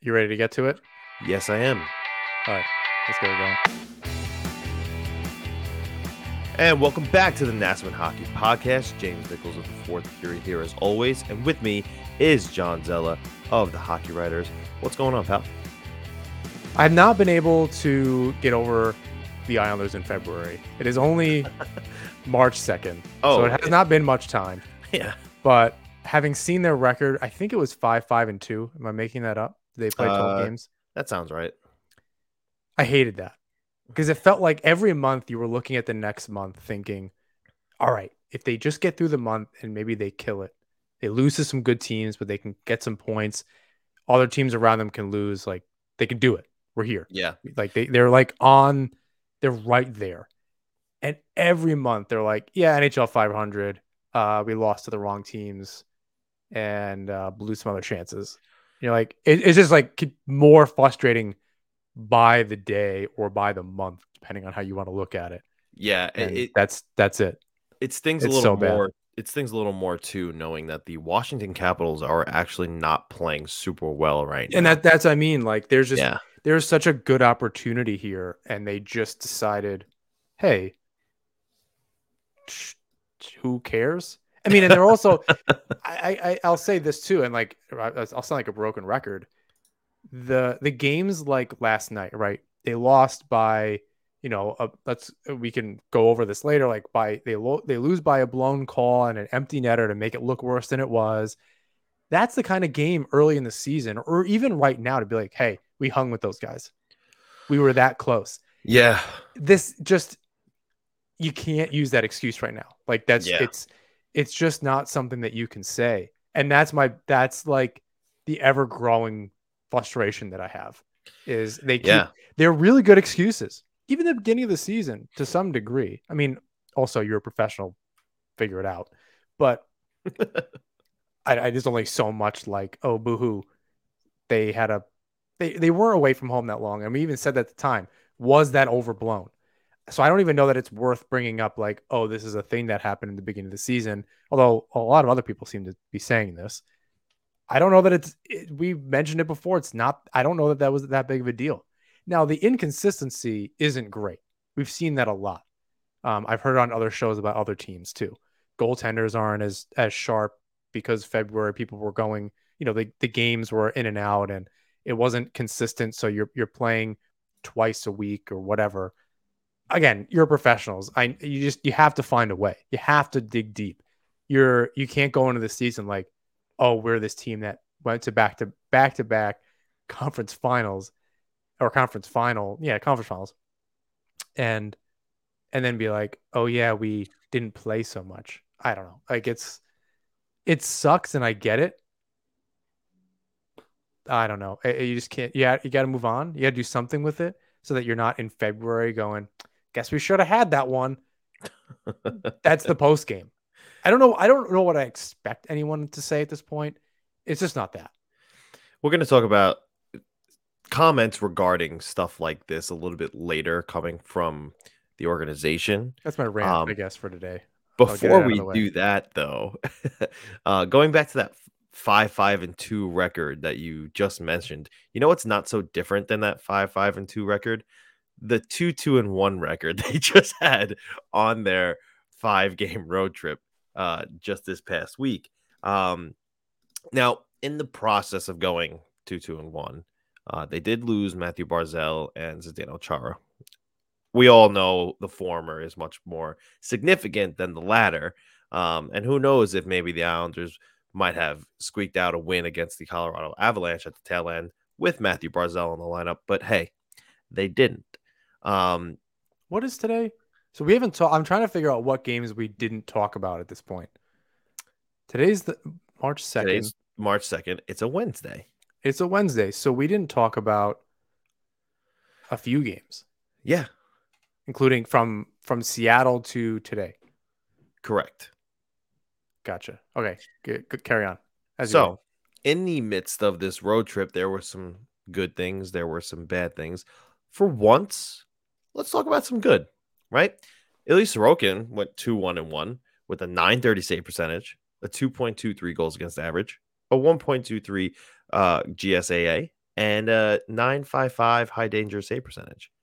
You ready to get to it? Yes, I am. All right, let's get it going. And welcome back to the Nassau Hockey Podcast. James Nichols of the Fourth Period here as always. And with me is John Zella of the Hockey Writers. What's going on, pal? I've not been able to get over the Islanders in February. It is only March 2nd. Oh, so it has not been much time. Yeah. But having seen their record, I think it was 5 5 and 2. Am I making that up? They play 12 Uh, games. That sounds right. I hated that because it felt like every month you were looking at the next month thinking, all right, if they just get through the month and maybe they kill it, they lose to some good teams, but they can get some points. Other teams around them can lose. Like they can do it. We're here. Yeah. Like they, they're like on, they're right there. And every month they're like, yeah, NHL 500. Uh, we lost to the wrong teams and uh, blew some other chances. You know, like it, it's just like more frustrating by the day or by the month, depending on how you want to look at it. Yeah. It, that's that's it. it stings a little so bad. more. It stings a little more too, knowing that the Washington Capitals are actually not playing super well right now. And that that's what I mean. Like there's just yeah. there's such a good opportunity here, and they just decided, hey, who cares? I mean, and they're also, I, I, I'll say this too, and like I'll sound like a broken record. The the games like last night, right? They lost by, you know, a, let's we can go over this later. Like by they lo- they lose by a blown call and an empty netter to make it look worse than it was. That's the kind of game early in the season, or even right now, to be like, hey, we hung with those guys. We were that close. Yeah. This just you can't use that excuse right now. Like that's Yeah. it's it's just not something that you can say. And that's my that's like the ever growing frustration that I have is they keep Yeah. they're really good excuses. Even the beginning of the season to some degree. I mean, also you're a professional, figure it out. But I, I just only so much like, oh boohoo. They had a they they weren't away from home that long. And we even said that at the time, was that overblown? So I don't even know that it's worth bringing up like, oh, this is a thing that happened in the beginning of the season. Although a lot of other people seem to be saying this. I don't know that it's it, we mentioned it before. It's not I don't know that that was that big of a deal. Now the inconsistency isn't great. We've seen that a lot. Um, I've heard on other shows about other teams too. Goaltenders aren't as as sharp because February people were going, you know, the, the games were in and out and it wasn't consistent. So you're you're playing twice a week or whatever. Again, you're professionals. I you just you have to find a way. You have to dig deep. You're you can't go into the season like, oh, we're this team that went to back to back to back conference finals or conference final. Yeah, conference finals. And and then be like, oh yeah, we didn't play so much. I don't know. Like it's it sucks and I get it. I don't know. You just can't. Yeah, you got to move on. You got to do something with it so that you're not in February going. Guess we should have had that one. That's the post game. I don't know. I don't know what I expect anyone to say at this point. It's just not that. We're going to talk about comments regarding stuff like this a little bit later coming from the organization. That's my rant, Um, I guess, for today. I'll get it Before we do that, though, uh, going back to that five, five, and two record that you just mentioned, you know what's not so different than that five, five, and two record? The two, two, and one record they just had on their five game road trip uh, just this past week. Um, now, in the process of going two, two, and one, uh, they did lose Matthew Barzal and Zdeno Chara. We all know the former is much more significant than the latter. Um, and who knows if maybe the Islanders might have squeaked out a win against the Colorado Avalanche at the tail end with Matthew Barzal in the lineup. But hey, they didn't. Um, What is today? So we haven't talked. I'm trying to figure out what games we didn't talk about at this point. Today's the March second. today's March 2nd. It's a Wednesday. It's a Wednesday, so we didn't talk about a few games, Yeah, including from from Seattle to today. correct. Gotcha. Okay, good. good. Carry on. As so, in the midst of this road trip, there were some good things, there were some bad things. For once, let's talk about some good, right? Ilya Sorokin went 2 1 and 1 with a 930 save percentage, a 2.23 goals against average, a 1.23 uh, GSAA, and a 955 high danger save percentage.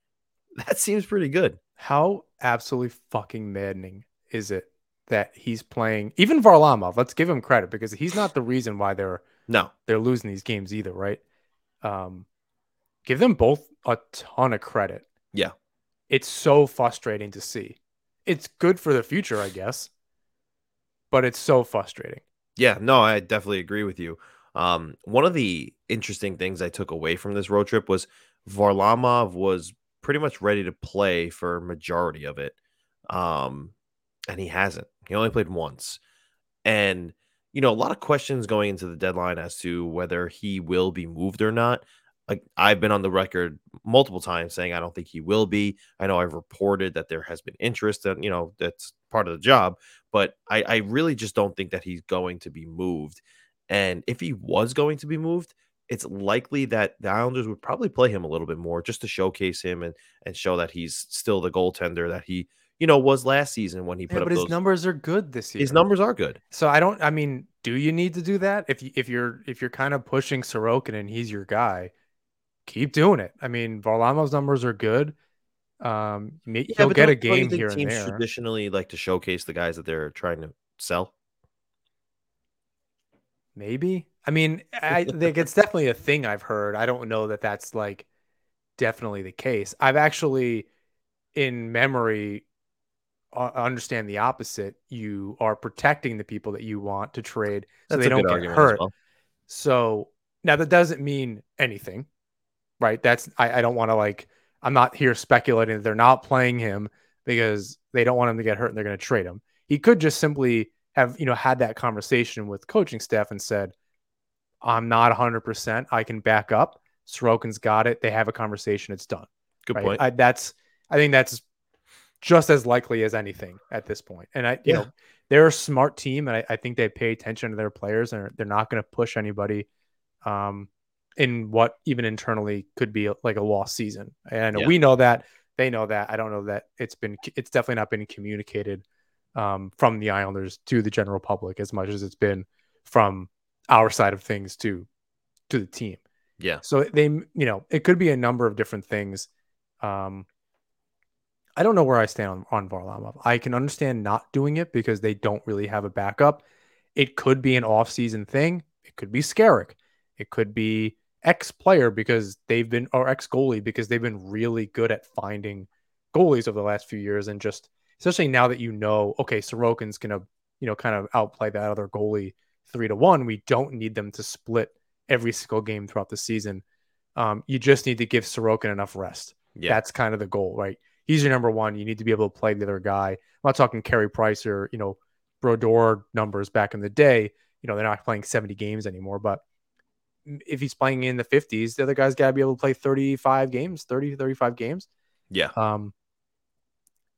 That seems pretty good. How absolutely fucking maddening is it that he's playing even Varlamov? Let's give him credit because he's not the reason why they're No, they're losing these games either, right? Um, give them both a ton of credit. Yeah. It's so frustrating to see. It's good for the future, I guess, but it's so frustrating. Yeah, no, I definitely agree with you. Um, one of the interesting things I took away from this road trip was Varlamov was pretty much ready to play for majority of it. Um, and he hasn't. He only played once. And you know, a lot of questions going into the deadline as to whether he will be moved or not. Like I've been on the record multiple times saying I don't think he will be. I know I've reported that there has been interest, and you know that's part of the job. But I, I really just don't think that he's going to be moved. And if he was going to be moved, it's likely that the Islanders would probably play him a little bit more just to showcase him and and show that he's still the goaltender that he you know was last season when he put Yeah, up but his those. numbers are good this year. his numbers are good. So I don't. I mean, do you need to do that if you, if you're if you're kind of pushing Sorokin and he's your guy? Keep doing it. I mean, Varlamov's numbers are good. Um, Yeah, he'll get a game here and there. traditionally like to showcase the guys that they're trying to sell. Maybe. I mean, I think it's definitely a thing I've heard. I don't know that that's like definitely the case. I've actually, in memory, uh, understand the opposite. You are protecting the people that you want to trade so That's they don't get hurt. well. So now that doesn't mean anything, right? That's I, I don't want to like I'm not here speculating that they're not playing him because they don't want him to get hurt and they're going to trade him. He could just simply have you know had that conversation with coaching staff and said, "I'm not 100. percent I can back up. Sorokin's got it. They have a conversation. It's done." Good right? point. I, that's I think that's just as likely as anything at this point. And I, you Yeah. know, they're a smart team, and I, I think they pay attention to their players, and they're not going to push anybody um, in what even internally could be like a lost season. And Yeah. we know that they know that. I don't know that it's been it's definitely not been communicated um, from the Islanders to the general public as much as it's been from our side of things to to the team. yeah. So they, you know, it could be a number of different things. Um, I don't know where I stand on, on Varlamov. I can understand not doing it because they don't really have a backup. It could be an off-season thing. It could be Skarek. It could be ex player because they've been or ex goalie because they've been really good at finding goalies over the last few years and just especially now that you know, okay, Sorokin's gonna, you know, kind of outplay that other goalie three to one. We don't need them to split every single game throughout the season. Um, you just need to give Sorokin enough rest. Yeah. That's kind of the goal, right? He's your number one. You need to be able to play the other guy. I'm not talking Carey Price or, you know, Brodeur numbers back in the day. You know, they're not playing 70 games anymore, but if he's playing in the 50s, the other guy's got to be able to play 35 games, 30, 35 games. yeah. Um,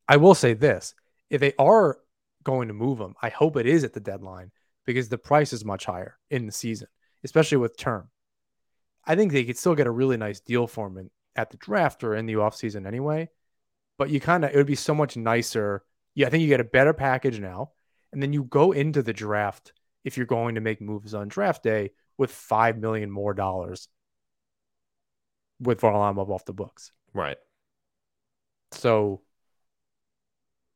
I will say this if they are going to move him, I hope it is at the deadline because the price is much higher in the season, especially with term. I think they could still get a really nice deal for him in, at the draft or in the offseason anyway. But you kind of, it would be so much nicer. Yeah, I think you get a better package now. And then you go into the draft if you're going to make moves on draft day with five million more dollars with Varlamov off the books. Right. So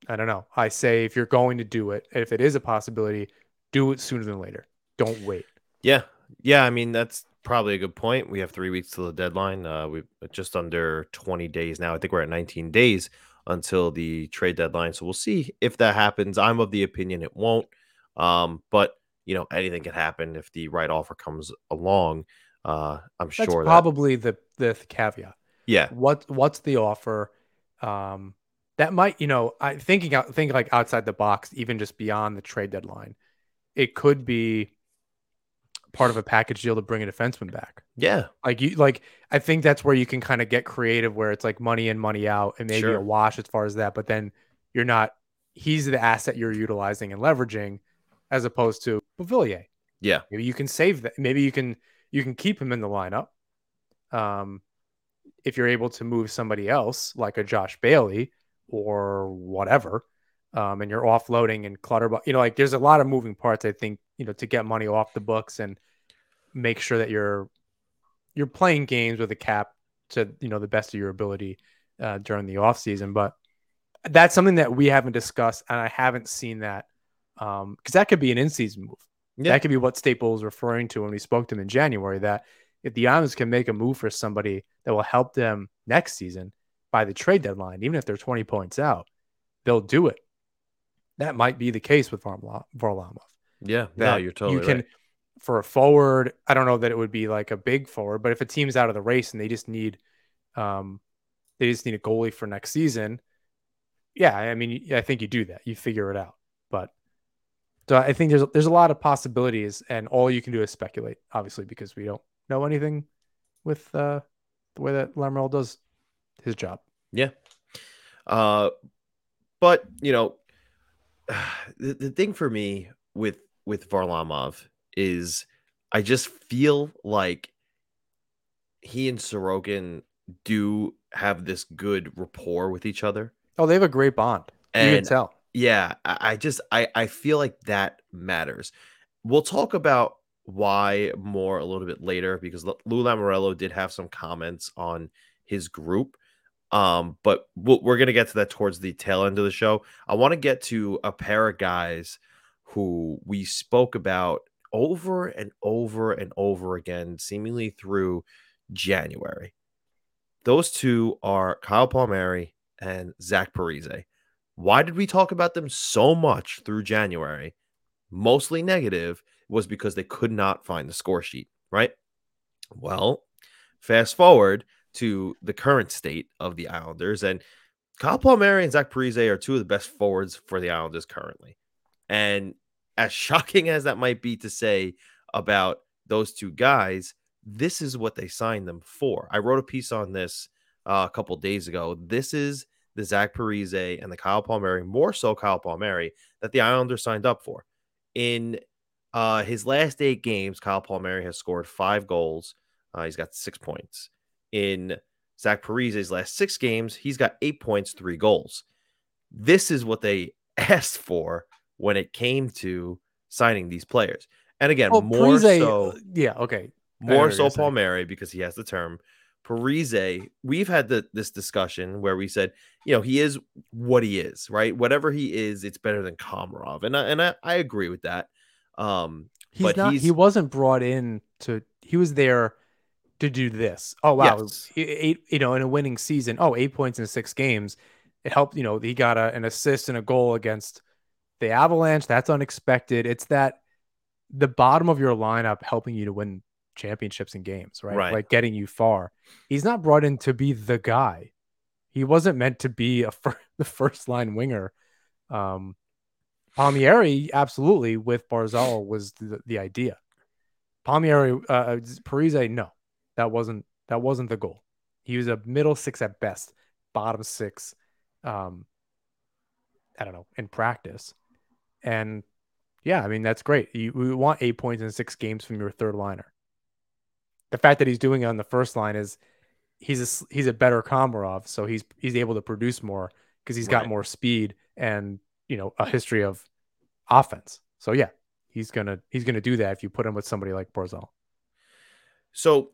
I don't know. I say if you're going to do it, if it is a possibility, do it sooner than later. Don't wait. Yeah. Yeah. I mean, that's probably a good point. We have three weeks till the deadline. Uh, we've just under 20 days now. I think we're at 19 days until the trade deadline. So we'll see if that happens. I'm of the opinion it won't. Um, but you know, anything can happen if the right offer comes along. Uh, I'm That's sure that probably the the caveat. yeah, What what's the offer? Um, that might you know I thinking out think like outside the box, even just beyond the trade deadline. It could be part of a package deal to bring a defenseman back. Yeah. Like you like I think that's where you can kind of get creative where it's like money in, money out, and maybe Sure. a wash as far as that, but then you're not he's the asset you're utilizing and leveraging as opposed to Beauvillier. Yeah. Maybe you can save that. Maybe you can you can keep him in the lineup. Um if you're able to move somebody else like a Josh Bailey or whatever, um, and you're offloading and clutter, you know, like there's a lot of moving parts. I think you know to get money off the books and make sure that you're you're playing games with a cap to you know the best of your ability uh, during the off season. But that's something that we haven't discussed, and I haven't seen that because um, that could be an in season move. Yeah. That could be what Staples was referring to when we spoke to him in January. That if the Islanders can make a move for somebody that will help them next season by the trade deadline, even if they're 20 points out, they'll do it. That might be the case with Varlamov. Varlamov. Yeah. No, you're totally you can right. for a forward. I don't know that it would be like a big forward, but if a team's out of the race and they just need, um, they just need a goalie for next season. Yeah, I mean, I think you do that. You figure it out. But so I think there's there's a lot of possibilities, and all you can do is speculate, obviously, because we don't know anything with uh, the way that Lamoriello does his job. Yeah. Uh, but you know, the, the thing for me with with Varlamov is I just feel like he and Sorokin do have this good rapport with each other. Oh, they have a great bond. you can tell. Yeah, I, just I I feel like that matters. We'll talk about why more a little bit later because Lou Lamoriello did have some comments on his group. Um, but we'll, we're gonna get to that towards the tail end of the show. I want to get to a pair of guys who we spoke about over and over and over again, seemingly through January. Those two are Kyle Palmieri and Zach Parise. Why did we talk about them so much through January? Mostly negative was because they could not find the score sheet, right? Well, fast forward to the current state of the Islanders, and Kyle Palmieri and Zach Parise are two of the best forwards for the Islanders currently. And as shocking as that might be to say about those two guys, this is what they signed them for. I wrote a piece on this uh, a couple days ago. This is the Zach Parise and the Kyle Palmieri, more so Kyle Palmieri, that the Islanders signed up for. In uh, his last eight games, Kyle Palmieri has scored five goals. Uh, he's got six points. In Zach Parise's last six games, he's got eight points, three goals. This is what they asked for when it came to signing these players. And again, more Parise- so yeah, okay. More so. Palmieri because he has the term. Parise, we've had the, this discussion where we said, you know, he is what he is, right? Whatever he is, it's better than Komarov, and I, and I, I agree with that. Um, He's but not. he's he wasn't brought in to. He was there to do this. Oh wow, Yes. Eight. You know, in a winning season. Oh, eight points in six games. It helped. You know, he got a, an assist and a goal against the Avalanche. That's unexpected. It's that the bottom of your lineup helping you to win championships and games, right? Right. Like getting you far. He's not brought in to be the guy. He wasn't meant to be a fir- the first line winger. Um, Palmieri, absolutely, with Barzal was the, the idea. Palmieri, uh, uh, Parise, no, that wasn't that wasn't the goal. He was a middle six at best, bottom six. Um, I don't know in practice, and yeah, I mean that's great. You we want eight points in six games from your third liner. The fact that he's doing it on the first line is he's a he's a better Komarov, so he's he's able to produce more because he's got more speed and you know a history of offense. So yeah, he's gonna he's gonna do that if you put him with somebody like Barzal. So,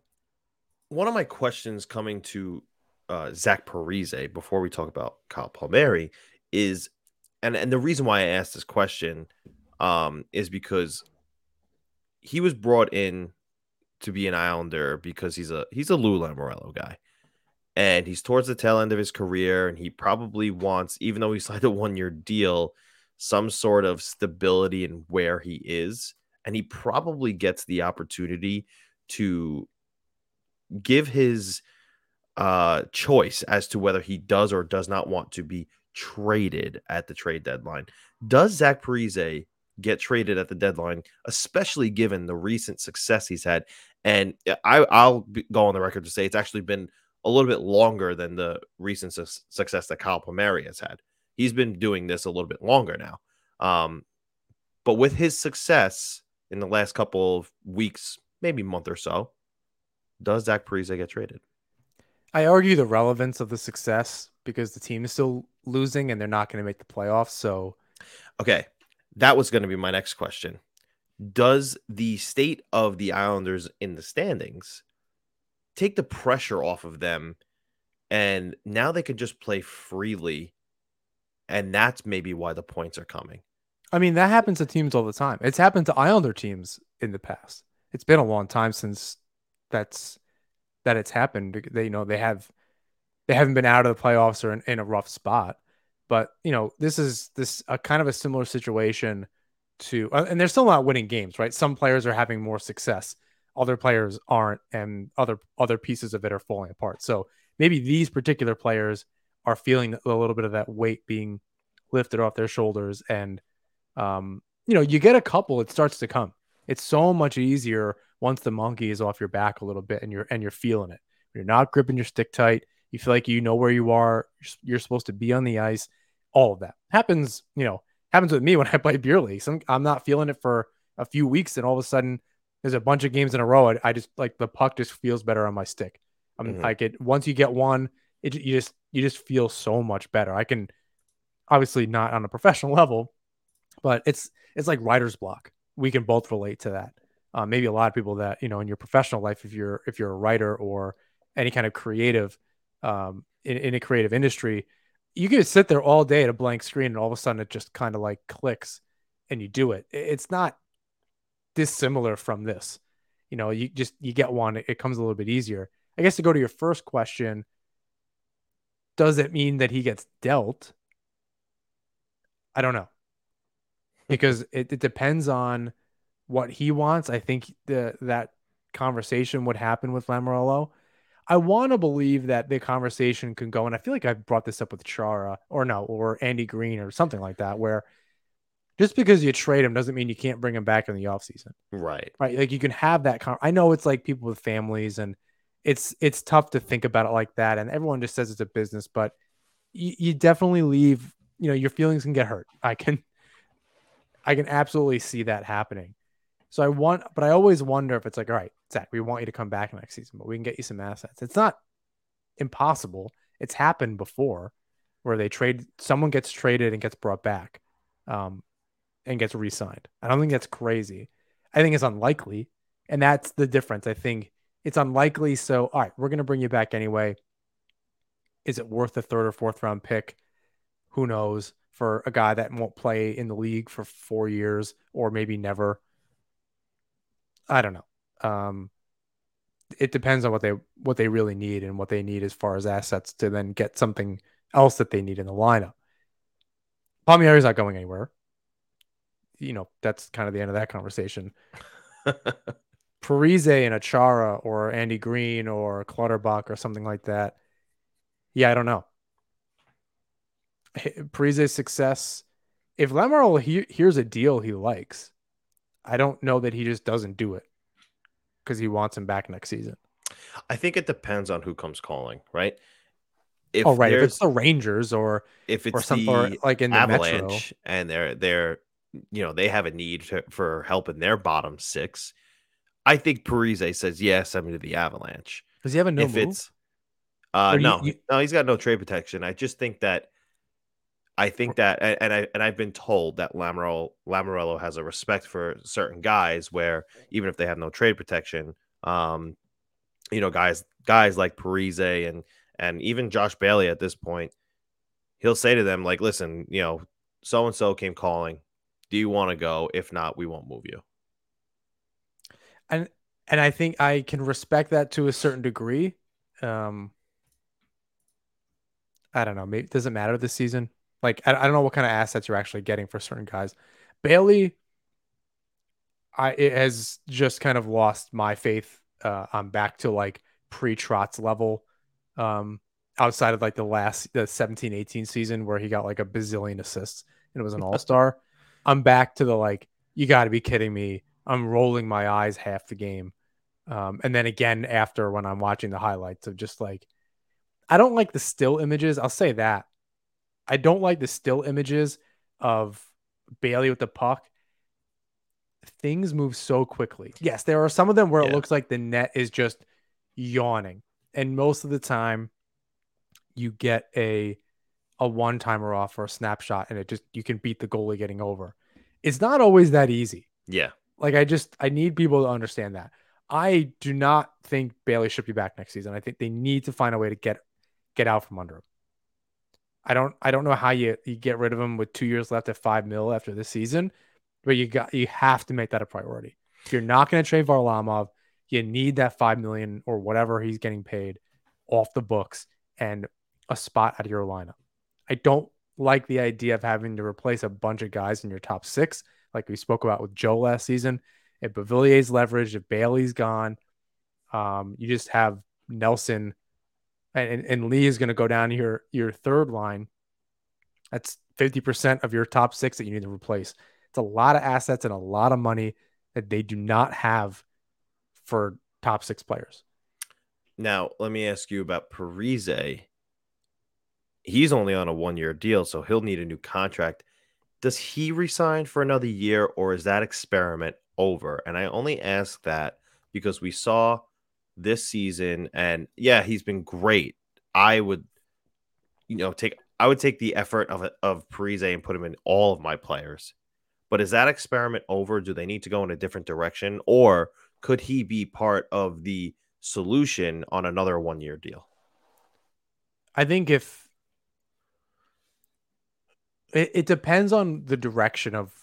one of my questions coming to uh, Zach Parise before we talk about Kyle Palmieri is, and and the reason why I asked this question um, is because he was brought in to be an Islander because he's a he's a Lou Lamoriello guy, and he's towards the tail end of his career, and he probably wants, even though he signed a one year deal, some sort of stability in where he is, and he probably gets the opportunity to give his uh choice as to whether he does or does not want to be traded at the trade deadline. Does Zach Parise get traded at the deadline, especially given the recent success he's had. And I, I'll go on the record to say it's actually been a little bit longer than the recent su- success that Kyle Palmieri has had. He's been doing this a little bit longer now. Um, but with his success in the last couple of weeks, maybe month or so, does Zach Parise get traded? I argue the relevance of the success because the team is still losing and they're not going to make the playoffs. So, okay, that was going to be my next question. Does the state of the Islanders in the standings take the pressure off of them and now they can just play freely and that's maybe why the points are coming. I mean, that happens to teams all the time. It's happened to Islander teams in the past. It's been a long time since that's that it's happened. They, you know, they have they haven't been out of the playoffs or in, in a rough spot. But you know, this is this a kind of a similar situation to, uh, and they're still not winning games, right? Some players are having more success, other players aren't, and other other pieces of it are falling apart. So maybe these particular players are feeling a little bit of that weight being lifted off their shoulders, and um, you know, you get a couple, it starts to come. It's so much easier once the monkey is off your back a little bit, and you're and you're feeling it. You're not gripping your stick tight you feel like you know where you are. You're supposed to be on the ice. All of that happens. You know, happens with me when I play beer league. Some I'm not feeling it for a few weeks, and all of a sudden there's a bunch of games in a row. I, I just like the puck just feels better on my stick. I'm mm-hmm. like it once you get one, it you just you just feel so much better. I can obviously not on a professional level, but it's it's like writer's block. We can both relate to that. Uh, maybe a lot of people that you know in your professional life, if you're if you're a writer or any kind of creative, um, in, in a creative industry, you can sit there all day at a blank screen and all of a sudden it just kind of like clicks and you do it. It's not dissimilar from this. You know, you just you get one, it comes a little bit easier. I guess to go to your first question, does it mean that he gets dealt? I don't know. Because it, it depends on what he wants. I think the that conversation would happen with Lamoriello. I want to believe that the conversation can go, and I feel like I brought this up with Chara or no, or Andy Greene or something like that, where just because you trade him doesn't mean you can't bring him back in the offseason. Right. Right. Like you can have that. Con- I know it's like people with families and it's, it's tough to think about it like that. And everyone just says it's a business, but you, you definitely leave, you know, your feelings can get hurt. I can, I can absolutely see that happening. So I want, but I always wonder if it's like, all right, Zach, we want you to come back next season, but we can get you some assets. It's not impossible. It's happened before where they trade, someone gets traded and gets brought back um, and gets re signed. I don't think that's crazy. I think it's unlikely. And that's the difference. I think it's unlikely. So, all right, we're going to bring you back anyway. Is it worth a third or fourth round pick? Who knows? For a guy that won't play in the league for four years or maybe never. I don't know. Um, it depends on what they what they really need and what they need as far as assets to then get something else that they need in the lineup. Palmieri's not going anywhere. You know, that's kind of the end of that conversation. Parise and Achara or Andy Greene or Clutterbuck or something like that. Yeah, I don't know. Parise's success. If Lamar he- here's a deal he likes, I don't know that he just doesn't do it because he wants him back next season. I think it depends on who comes calling, right? If oh, right. If it's the Rangers or if it's or some, or like in the Avalanche Metro. and they're they're you know they have a need to, for help in their bottom six, I think Parise says yes. I'm to the Avalanche. Does he have a no if move? It's, uh, no, you, no, he's got no trade protection. I just think that I think that, and I and I've been told that Lamorello Lamoriello has a respect for certain guys, where even if they have no trade protection, um, you know, guys guys like Parise and and even Josh Bailey at this point, he'll say to them like, "Listen, you know, so and so came calling. Do you want to go? If not, we won't move you." And and I think I can respect that to a certain degree. Um, I don't know. Maybe does it matter this season? Like I, I don't know what kind of assets you're actually getting for certain guys. Bailey, I it has just kind of lost my faith. Uh, I'm back to like pre Trotz level. Um, outside of like the last the 17 18 season where he got like a bazillion assists and it was an all-star I'm back to the like, you got to be kidding me. I'm rolling my eyes half the game. Um, and then again after when I'm watching the highlights of just like, I don't like the still images. I'll say that. I don't like the still images of Bailey with the puck. Things move so quickly. Yes, there are some of them where Yeah. it looks like the net is just yawning. And most of the time you get a a one timer off or a snapshot and it just you can beat the goalie getting over. It's not always that easy. Yeah. Like I just I need people to understand that. I do not think Bailey should be back next season. I think they need to find a way to get get out from under him. I don't I don't know how you you get rid of him with two years left at five mil after this season, but you got you have to make that a priority. If you're not going to trade Varlamov, you need that five million or whatever he's getting paid off the books and a spot out of your lineup. I don't like the idea of having to replace a bunch of guys in your top six, like we spoke about with Joe last season. If Beauvillier's leveraged, if Bailey's gone, um, you just have Nelson and, and, Lee is going to go down your your third line. That's 50% of your top six that you need to replace. It's a lot of assets and a lot of money that they do not have for top six players. Now, let me ask you about Parise. He's only on a one year deal, so he'll need a new contract. Does he resign for another year or is that experiment over? And I only ask that because we saw this season, and yeah, he's been great. I would, you know, take I would take the effort of of Parise and put him in all of my players. But is that experiment over? Do they need to go in a different direction, or could he be part of the solution on another one year deal? I think if it, it depends on the direction of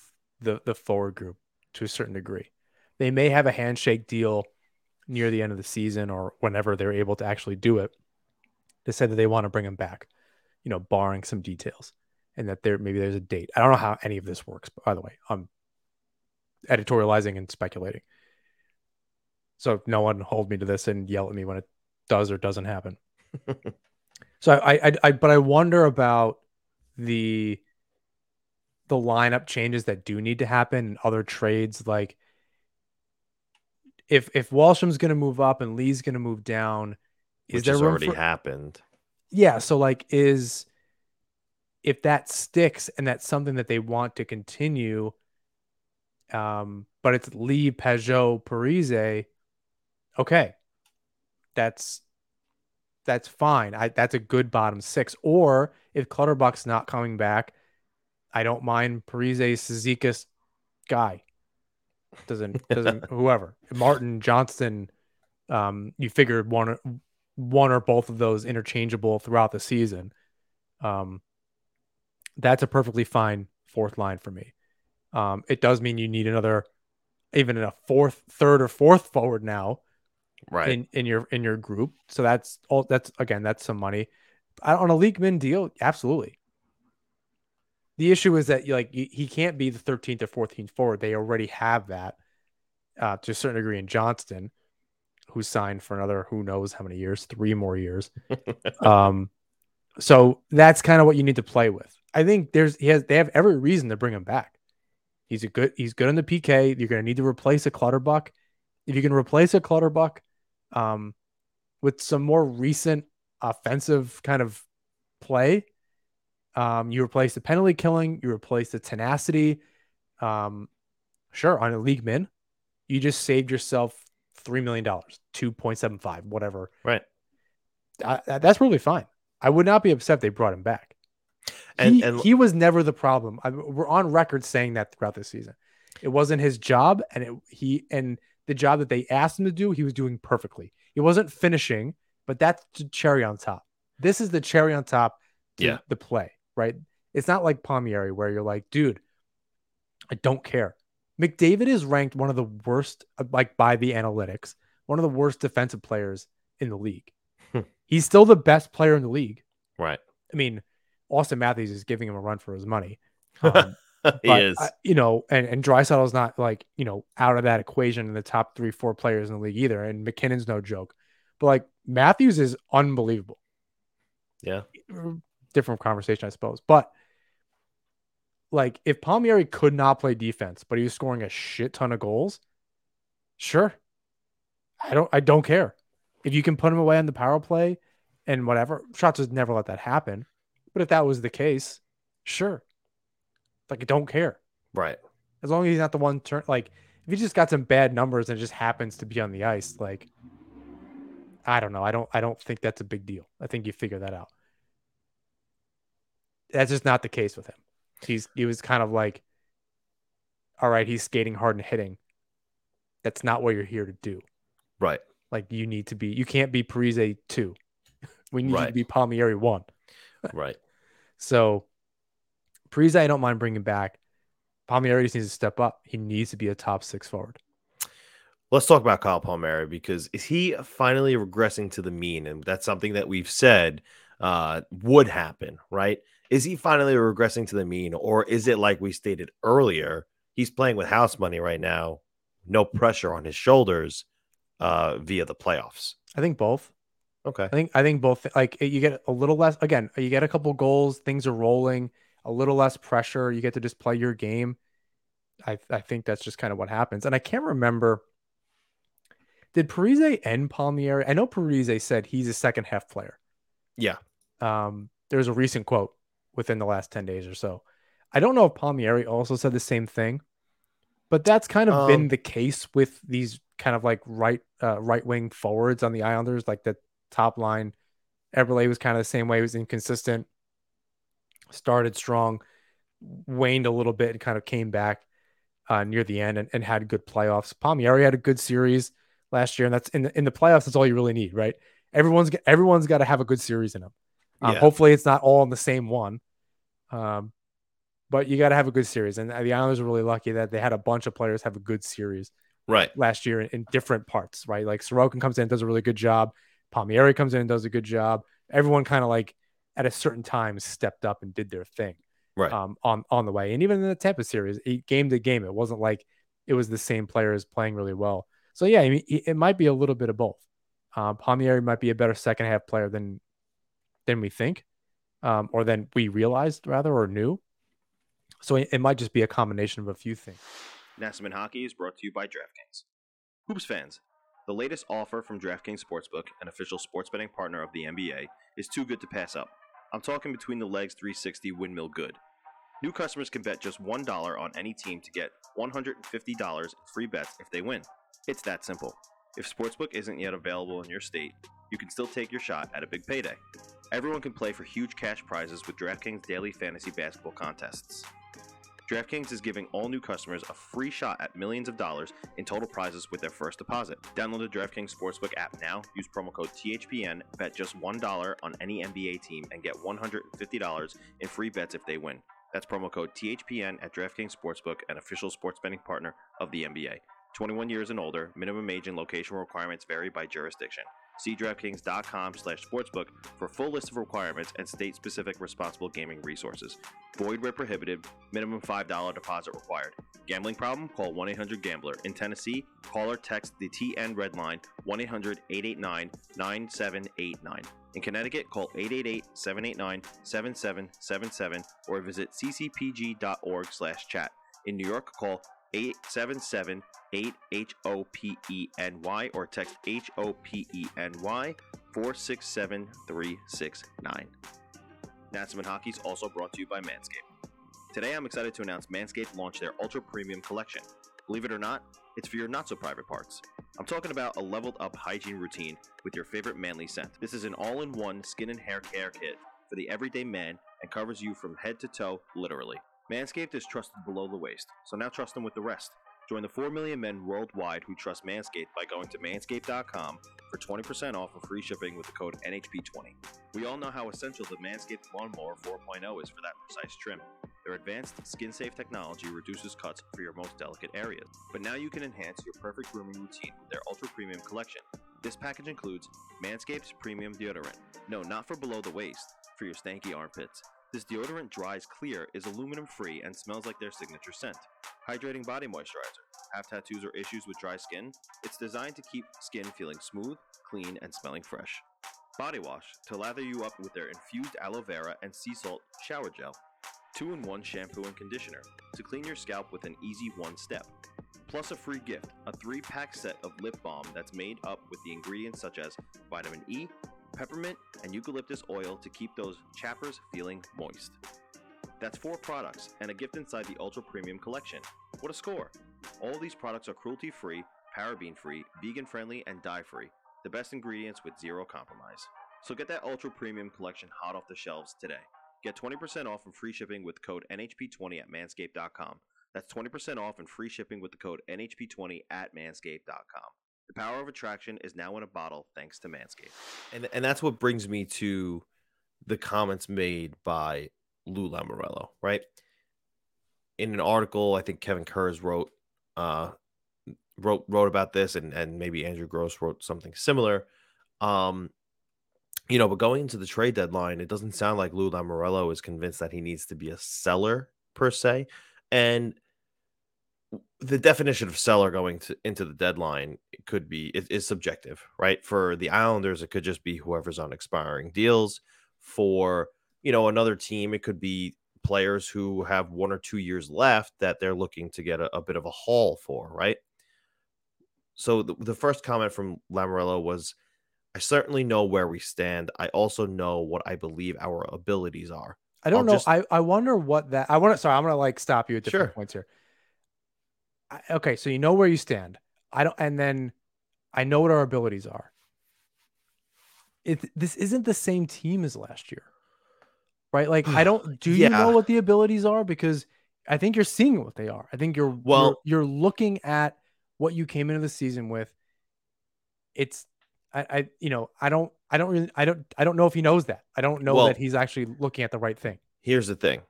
the the forward group to a certain degree. They may have a handshake deal near the end of the season or whenever they're able to actually do it to say that they want to bring him back, you know, barring some details and that there maybe there's a date. I don't know how any of this works, by the way. I'm editorializing and speculating. So no one hold me to this and yell at me when it does or doesn't happen. so I, I, I, but I wonder about the the lineup changes that do need to happen and other trades. Like if if Wahlstrom's going to move up and Lee's going to move down, is Which there has already for, happened. yeah so like is if that sticks and that's something that they want to continue um but it's lee Pageau parise okay. That's that's fine. I that's a good bottom six. Or if clutterbuck's not coming back i don't mind parise Cizikas guy doesn't doesn't whoever martin johnston um you figure one one or both of those interchangeable throughout the season. Um, that's a perfectly fine fourth line for me. Um, it does mean you need another, even a fourth, third, or fourth forward now Right. in in your in your group. So that's all. That's again, that's some money. I, on a league min deal, absolutely. The issue is that like he can't be the 13th or 14th forward. They already have that uh, to a certain degree in Johnston who signed for another who knows how many years, three more years. um, so that's kind of what you need to play with. I think there's he has they have every reason to bring him back. He's a good he's good in the PK. You're going to need to replace a Clutterbuck. If you can replace a Clutterbuck um, with some more recent offensive kind of play, um, you replace the penalty killing, you replace the tenacity. Um, sure, on a league min, you just saved yourself three million dollars, two point seven five, whatever. right. I, that's really fine. I would not be upset if they brought him back. And- he, and- he was never the problem. I, we're on record saying that throughout the season. It wasn't his job, and it, he and the job that they asked him to do, he was doing perfectly. He wasn't finishing, but that's the cherry on top. This is the cherry on top to Yeah. the play, right? It's not like Palmieri where you're like, dude, I don't care. McDavid is ranked one of the worst, like by the analytics, one of the worst defensive players in the league. Hmm. He's still the best player in the league. Right. I mean, Auston Matthews is giving him a run for his money. Um, he is. uh, you know, and and Draisaitl's not like you know out of that equation in the top three, four players in the league either. And MacKinnon's no joke, but like Matthews is unbelievable. yeah. Different conversation, I suppose. But like if Palmieri could not play defense, but he was scoring a shit ton of goals, sure. I don't I don't care. If you can put him away on the power play and whatever, shots would never let that happen. But if that was the case, sure. Like I don't care. Right. As long as he's not the one turn like if he just got some bad numbers and just happens to be on the ice, like I don't know. I don't I don't think that's a big deal. I think you figure that out. That's just not the case with him. He's he was kind of like, all right, he's skating hard and hitting. That's not what you're here to do. Right. Like you need to be you can't be Parise two. We need you to Right. be Palmieri one. Right. So Parise, I don't mind bringing back. Palmieri just needs to step up. He needs to be a top six forward. Let's talk about Kyle Palmieri because is he finally regressing to the mean? And that's something that we've said uh, would happen, right? Is he finally regressing to the mean, or is it like we stated earlier? He's playing with house money right now, no pressure on his shoulders uh, via the playoffs. I think both. Okay. I think I think both like you get a little less again, you get a couple goals, things are rolling, a little less pressure, you get to just play your game. I I think that's just kind of what happens. And I can't remember did Parise end Palmieri? I know Parise said he's a second half player. Yeah. Um there's a recent quote within the last 10 days or so. I don't know if Palmieri also said the same thing, but that's kind of Um, been the case with these kind of like right uh, right wing forwards on the Islanders, like the top line. Eberle was kind of the same way. He was inconsistent, started strong, waned a little bit, and kind of came back uh, near the end and, and had good playoffs. Palmieri had a good series last year, and that's in the, in the playoffs. That's all you really need, right? Everyone's everyone's got to have a good series in them. Um, Yeah. Hopefully, it's not all in the same one. Um, but you got to have a good series, and the Islanders are really lucky that they had a bunch of players have a good series Right. last year in, in different parts, right? Like Sorokin comes in, and does a really good job. Palmieri comes in and does a good job. Everyone kind of like at a certain time stepped up and did their thing Right. um, on on the way. And even in the Tampa series, game to game, it wasn't like it was the same players playing really well. So yeah, I mean, it it might be a little bit of both. Um, Palmieri might be a better second half player than than we think, um, or than we realized rather or knew. So it, might just be a combination of a few things. Nasserman Hockey is brought to you by DraftKings. Hoops fans, the latest offer from DraftKings Sportsbook, an official sports betting partner of the NBA, is too good to pass up. I'm talking between the legs 360 windmill good. New customers can bet just $1 on any team to get $150 in free bets if they win. It's that simple. If Sportsbook isn't yet available in your state, you can still take your shot at a big payday. Everyone can play for huge cash prizes with DraftKings daily fantasy basketball contests. DraftKings is giving all new customers a free shot at millions of dollars in total prizes with their first deposit. Download the DraftKings Sportsbook app now, use promo code THPN, bet just $1 on any NBA team, and get $150 in free bets if they win. That's promo code THPN at DraftKings Sportsbook, an official sports betting partner of the NBA. 21 years and older, minimum age and location requirements vary by jurisdiction. See DraftKings.com slash sportsbook for full list of requirements and state-specific responsible gaming resources. Void where prohibited. Minimum $5 deposit required. Gambling problem? Call 1-800-GAMBLER. In Tennessee, call or text the TN Red Line 1-800-889-9789. In Connecticut, call 888-789-7777 or visit ccpg.org slash chat. In New York, call 877 8 H O P E N Y or text H O P E N Y 467 369. Natsman Hockey is also brought to you by Manscaped. Today I'm excited to announce Manscaped launched their Ultra Premium Collection. Believe it or not, it's for your not so private parts. I'm talking about a leveled up hygiene routine with your favorite manly scent. This is an all in one skin and hair care kit for the everyday man and covers you from head to toe, literally. Manscaped is trusted below the waist, so now trust them with the rest. Join the 4 million men worldwide who trust Manscaped by going to manscaped.com for 20% off and free shipping with the code NHP20. We all know how essential the Manscaped Lawnmower 4.0 is for that precise trim. Their advanced skin safe technology reduces cuts for your most delicate areas. But now you can enhance your perfect grooming routine with their ultra premium collection. This package includes Manscaped's premium deodorant. No, not for below the waist, for your stanky armpits. This deodorant dries clear, is aluminum free, and smells like their signature scent. Hydrating body moisturizer. Have tattoos or issues with dry skin? It's designed to keep skin feeling smooth, clean, and smelling fresh. Body wash to lather you up with their infused aloe vera and sea salt shower gel. two in one shampoo and conditioner to clean your scalp with an easy one step. Plus, a free gift a three pack set of lip balm that's made up with the ingredients such as vitamin E, peppermint, and eucalyptus oil to keep those chappers feeling moist. That's four products and a gift inside the Ultra Premium Collection. What a score! All these products are cruelty free, paraben free, vegan friendly, and dye free. The best ingredients with zero compromise. So get that Ultra Premium Collection hot off the shelves today. Get 20% off and free shipping with code NHP20 at manscaped.com. That's 20% off and free shipping with the code NHP20 at manscaped.com. The power of attraction is now in a bottle thanks to Manscaped. And and that's what brings me to the comments made by Lou Lamoriello, right? In an article, I think Kevin Kurz wrote uh wrote wrote about this and and maybe Andrew Gross wrote something similar. Um you know, but going into the trade deadline, it doesn't sound like Lou Lamoriello is convinced that he needs to be a seller per se. And the definition of seller going to, into the deadline could be it is subjective, right? For the Islanders, it could just be whoever's on expiring deals. For you know another team, it could be players who have one or two years left that they're looking to get a, a bit of a haul for, right? So the, the first comment from Lamoriello was, "I certainly know where we stand. I also know what I believe our abilities are." I don't I'll know. just- I, I wonder what that. I want to. Sorry, I'm gonna like stop you at different Sure. points here. I, okay, so you know where you stand. I don't, and then I know what our abilities are. It this isn't the same team as last year, right? Like I hmm. don't. Do you know what the abilities are? Because I think you're seeing what they are. I think you're Well- you're, you're looking at what you came into the season with. It's I, I you know I don't I don't really I don't I don't know if he knows that. I don't know Well- that he's actually looking at the right thing. here's the thing,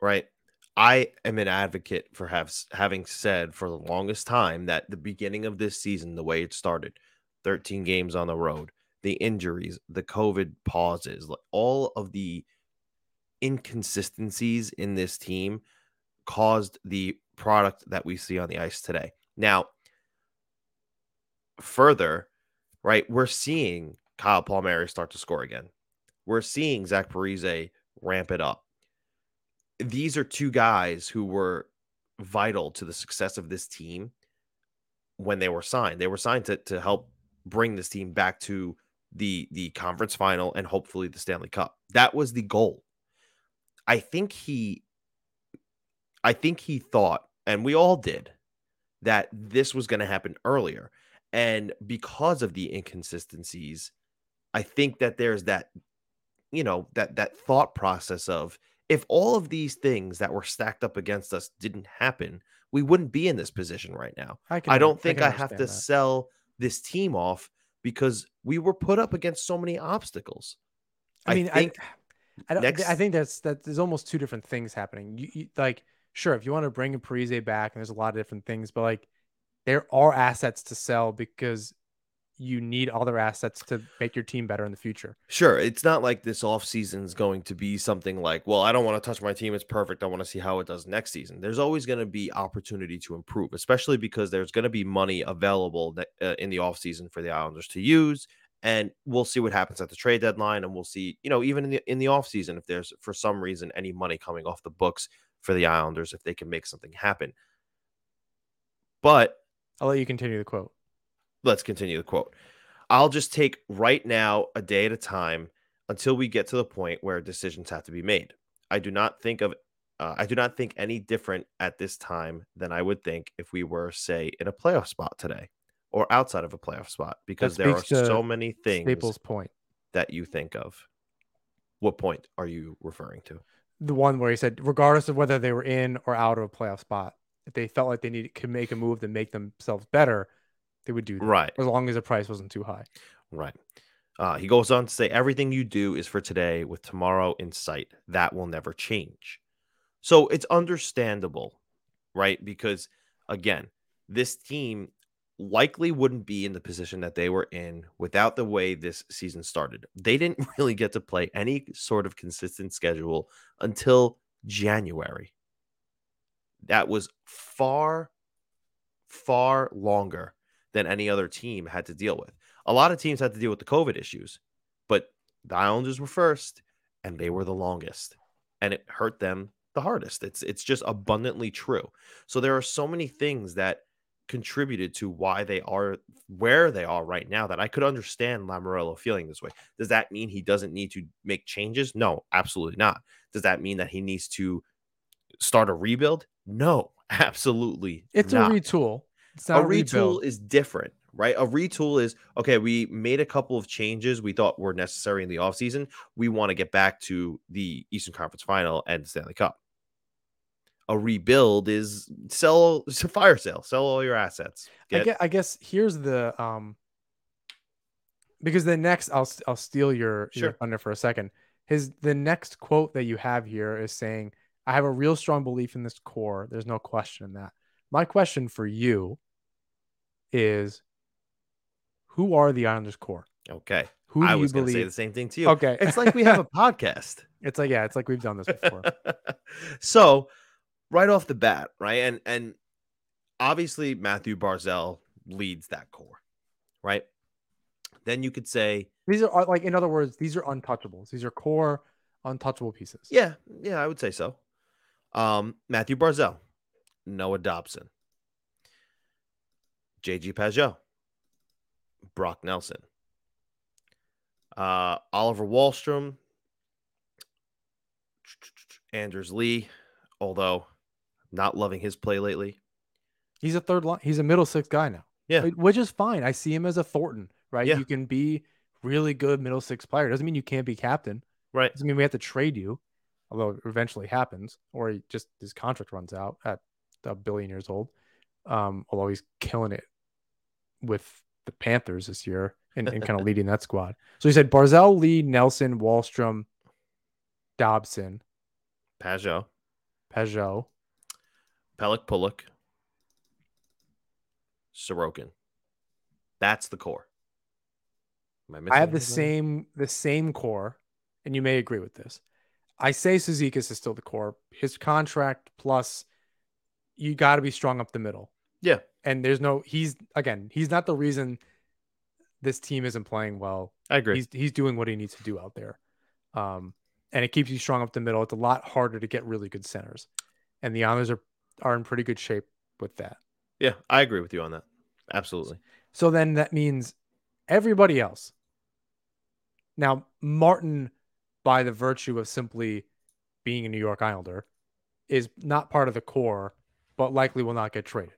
right? I am an advocate for have, having said for the longest time that the beginning of this season, the way it started, 13 games on the road, the injuries, the COVID pauses, like all of the inconsistencies in this team caused the product that we see on the ice today. Now, further, right, we're seeing Kyle Palmieri start to score again. We're seeing Zach Parise ramp it up. These are two guys who were vital to the success of this team when they were signed. They were signed to, to help bring this team back to the the conference final and hopefully the Stanley Cup. That was the goal. I think he I think he thought, and we all did, that this was going to happen earlier. And because of the inconsistencies, I think that there's that, you know, that that thought process of if all of these things that were stacked up against us didn't happen, we wouldn't be in this position right now. I can. I don't think can I, have to that. sell this team off because we were put up against so many obstacles. I mean, I, think I don't. next- I think that's that. There's almost two different things happening. You, you like, sure, if you want to bring a Parise back, and there's a lot of different things, but like, there are assets to sell because you need other assets to make your team better in the future. Sure, it's not like this offseason is going to be something like, well, I don't want to touch my team. It's perfect. I want to see how it does next season. There's always going to be opportunity to improve, especially because there's going to be money available that, uh, in the offseason for the Islanders to use. And we'll see what happens at the trade deadline. And we'll see, you know, even in the in the offseason, if there's for some reason any money coming off the books for the Islanders, if they can make something happen. But I'll let you continue the quote. Let's continue the quote. I'll just take right now a day at a time until we get to the point where decisions have to be made. I do not think of uh, I do not think any different at this time than I would think if we were say in a playoff spot today or outside of a playoff spot because there are so many things Staples' point, that you think of. What point are you referring to? the one where he said, regardless of whether they were in or out of a playoff spot, if they felt like they needed could make a move to make themselves better, they would do that, Right. as long as the price wasn't too high. Right. Uh, he goes on to say, everything you do is for today with tomorrow in sight. That will never change. So it's understandable, right? Because again, this team likely wouldn't be in the position that they were in without the way this season started. They didn't really get to play any sort of consistent schedule until January. That was far, far longer than any other team had to deal with. A lot of teams had to deal with the COVID issues, but the Islanders were first and they were the longest. And it hurt them the hardest. It's it's just abundantly true. So there are so many things that contributed to why they are where they are right now that I could understand Lamoriello feeling this way. Does that mean he doesn't need to make changes? No, absolutely not. Does that mean that he needs to start a rebuild? No, absolutely. It's not. a retool. A retool rebuild. is different, right? A retool is okay, we made a couple of changes we thought were necessary in the offseason. We want to get back to the Eastern Conference final and the Stanley Cup. A rebuild is sell it's a fire sale, sell all your assets. I guess, I guess here's the um because the next I'll I'll steal your, your thunder for a second. His the next quote that you have here is saying, "I have a real strong belief in this core. There's no question in that." My question for you is, who are the Islanders core? okay. Who do I you was gonna say believe? the same thing to you. Okay, It's like we have a podcast. it's like yeah, it's like we've done this before. so right off the bat, right? And and obviously Matthew Barzal leads that core, right? Then you could say, These are like in other words, these are untouchables. These are core untouchable pieces. yeah, yeah, I would say so. Um, Matthew Barzal, Noah Dobson, JG Pageau, Brock Nelson, uh, Oliver Wahlstrom, Anders Lee, although not loving his play lately. He's a third line. He's a middle six guy now. Yeah. Which is fine. I see him as a Thornton, right? Yeah. You can be really good middle six player. Doesn't mean you can't be captain. Right. Doesn't mean we have to trade you, although it eventually happens, or he just his contract runs out at a billion years old. Um, although he's killing it with the Panthers this year and, and kind of leading that squad. So he said Barzal, Lee, Nelson, Wahlstrom, Dobson, Pageau, Pageau. Pelech Pulock, Sorokin. That's the core. Am I, I have the same the same core, and you may agree with this. I say Cizikas is still the core. His contract plus, you got to be strong up the middle. Yeah. and there's no. He's again. He's not the reason this team isn't playing well. I agree. He's he's doing what he needs to do out there, um, and it keeps you strong up the middle. It's a lot harder to get really good centers, and the Islanders are are in pretty good shape with that. yeah, I agree with you on that. Absolutely. So then that means everybody else. Now, Martin, by the virtue of simply being a New York Islander, is not part of the core, but likely will not get traded.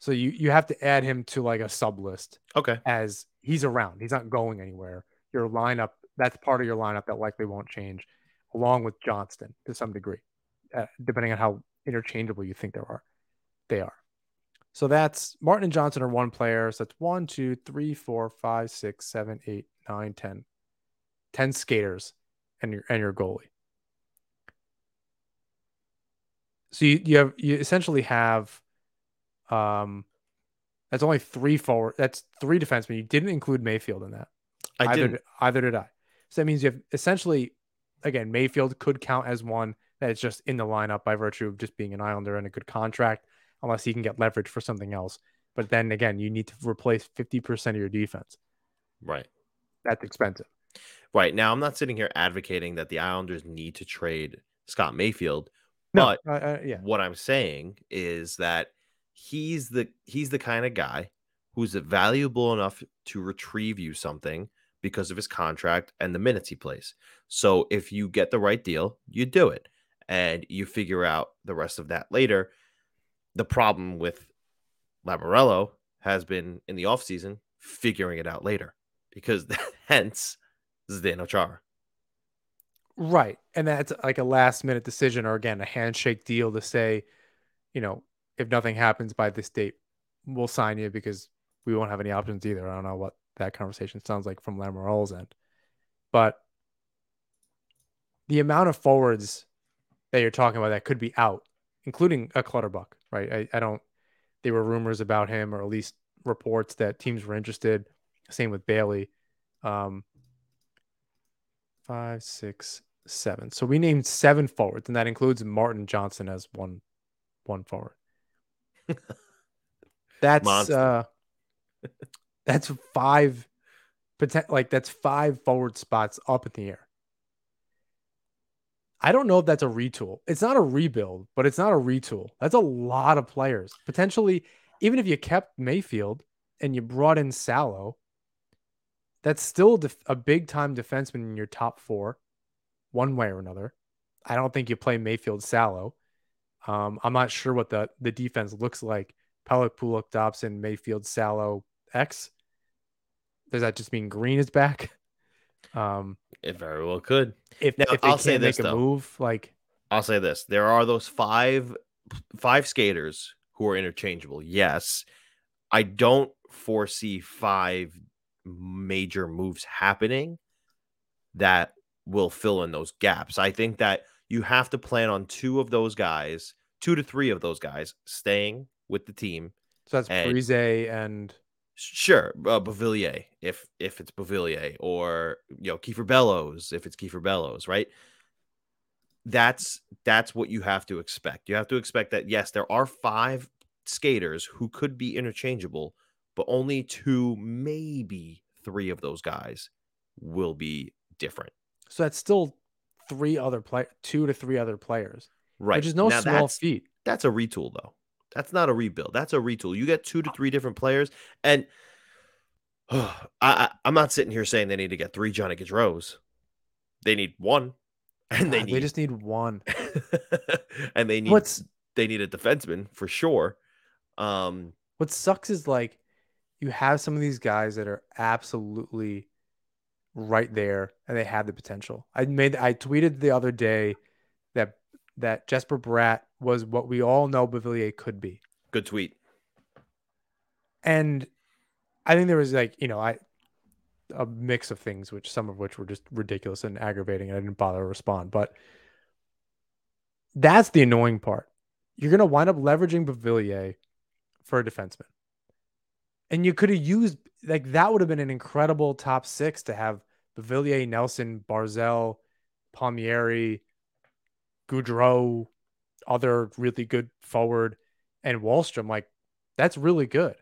So you you have to add him to like a sub list Okay. as he's around. He's not going anywhere. Your lineup, that's part of your lineup that likely won't change, along with Johnston to some degree, uh, depending on how interchangeable you think there are. They are. So that's Martin and Johnston are one player. So that's one, two, three, four, five, six, seven, eight, nine, ten. Ten skaters and your and your goalie. So you, you have you essentially have um that's only three forward that's three defensemen. You didn't include Mayfield in that. I either didn't. either did I. So that means you have essentially again, Mayfield could count as one that is just in the lineup by virtue of just being an Islander and a good contract, unless he can get leverage for something else. But then again, you need to replace 50% of your defense. Right. That's expensive. Right. Now, I'm not sitting here advocating that the Islanders need to trade Scott Mayfield, No, but uh, uh, yeah. what I'm saying is that he's the he's the kind of guy who's valuable enough to retrieve you something because of his contract and the minutes he plays. So if you get the right deal, you do it and you figure out the rest of that later. The problem with Lamoriello has been in the offseason figuring it out later because hence Zdeno Chara. Right. And that's like a last minute decision or again, a handshake deal to say, you know, if nothing happens by this date, we'll sign you because we won't have any options either. I don't know what that conversation sounds like from Lamoriello's end. But the amount of forwards that you're talking about that could be out, including a Clutterbuck, right? I, I don't there were rumors about him or at least reports that teams were interested. Same with Bailey. Um five, six, seven. So we named seven forwards, and that includes Martin Johnston as one one forward. That's Monster. uh that's five like that's five forward spots up in the air. I don't know if that's a retool. It's not a rebuild, but it's not a retool. That's a lot of players. Potentially, even if you kept Mayfield and you brought in Salo, that's still def- a big time defenseman in your top four, one way or another. I don't think you play Mayfield Salo. Um, I'm not sure what the the defense looks like. Pelech, Pulock, Dobson, Mayfield, Salo, X. Does that just mean Greene is back? Um, It very well could. if, Now, if they I'll can't say make this, a though. move, like I'll say this: there are those five five skaters who are interchangeable. Yes, I don't foresee five major moves happening that will fill in those gaps. I think that you have to plan on two of those guys, two to three of those guys, staying with the team. so that's And- Brise and Sure, uh, Beauvillier, if if it's Beauvillier, or you know Kiefer Bellows, if it's Kiefer Bellows, right? That's that's what you have to expect. You have to expect that yes, there are five skaters who could be interchangeable, but only two, maybe three of those guys will be different. so that's still three other play two to three other players, Right. which is no Now, small that's- feat. That's a retool, though. That's not a rebuild. That's a retool. You get two to three different players, and I, I, I'm not sitting here saying they need to get three Johnny Gaudreau's. They need one, and they God, need they just need one. and they need What's they need a defenseman for sure. Um, what sucks is like you have some of these guys that are absolutely right there and they have the potential. I made I tweeted the other day that Jesper Bratt was what we all know Beauvillier could be. good tweet. And I think there was like, you know, I a mix of things which some of which were just ridiculous and aggravating and I didn't bother to respond, but that's the annoying part. You're going to wind up leveraging Beauvillier for a defenseman. And you could have used like that would have been an incredible top 6 to have Beauvillier, Nelson, Barzal, Palmieri, Gaudreau, other really good forward, and Wahlstrom. Like, that's really good.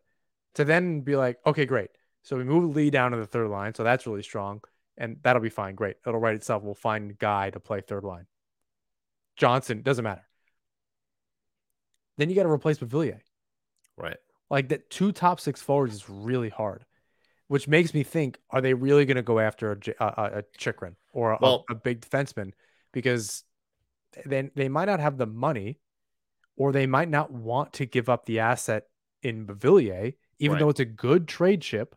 To then be like, okay, great. So we move Lee down to the third line. So that's really strong. And that'll be fine. Great. It'll write itself. We'll find a guy to play third line. Johnston, doesn't matter. Then you got to replace Beauvillier. Right. Like that two top six forwards is really hard, which makes me think: Are they really going to go after a a Chychrun or a, Well- a big defenseman? Because then they might not have the money, or they might not want to give up the asset in Beauvillier, even Right. though it's a good trade chip.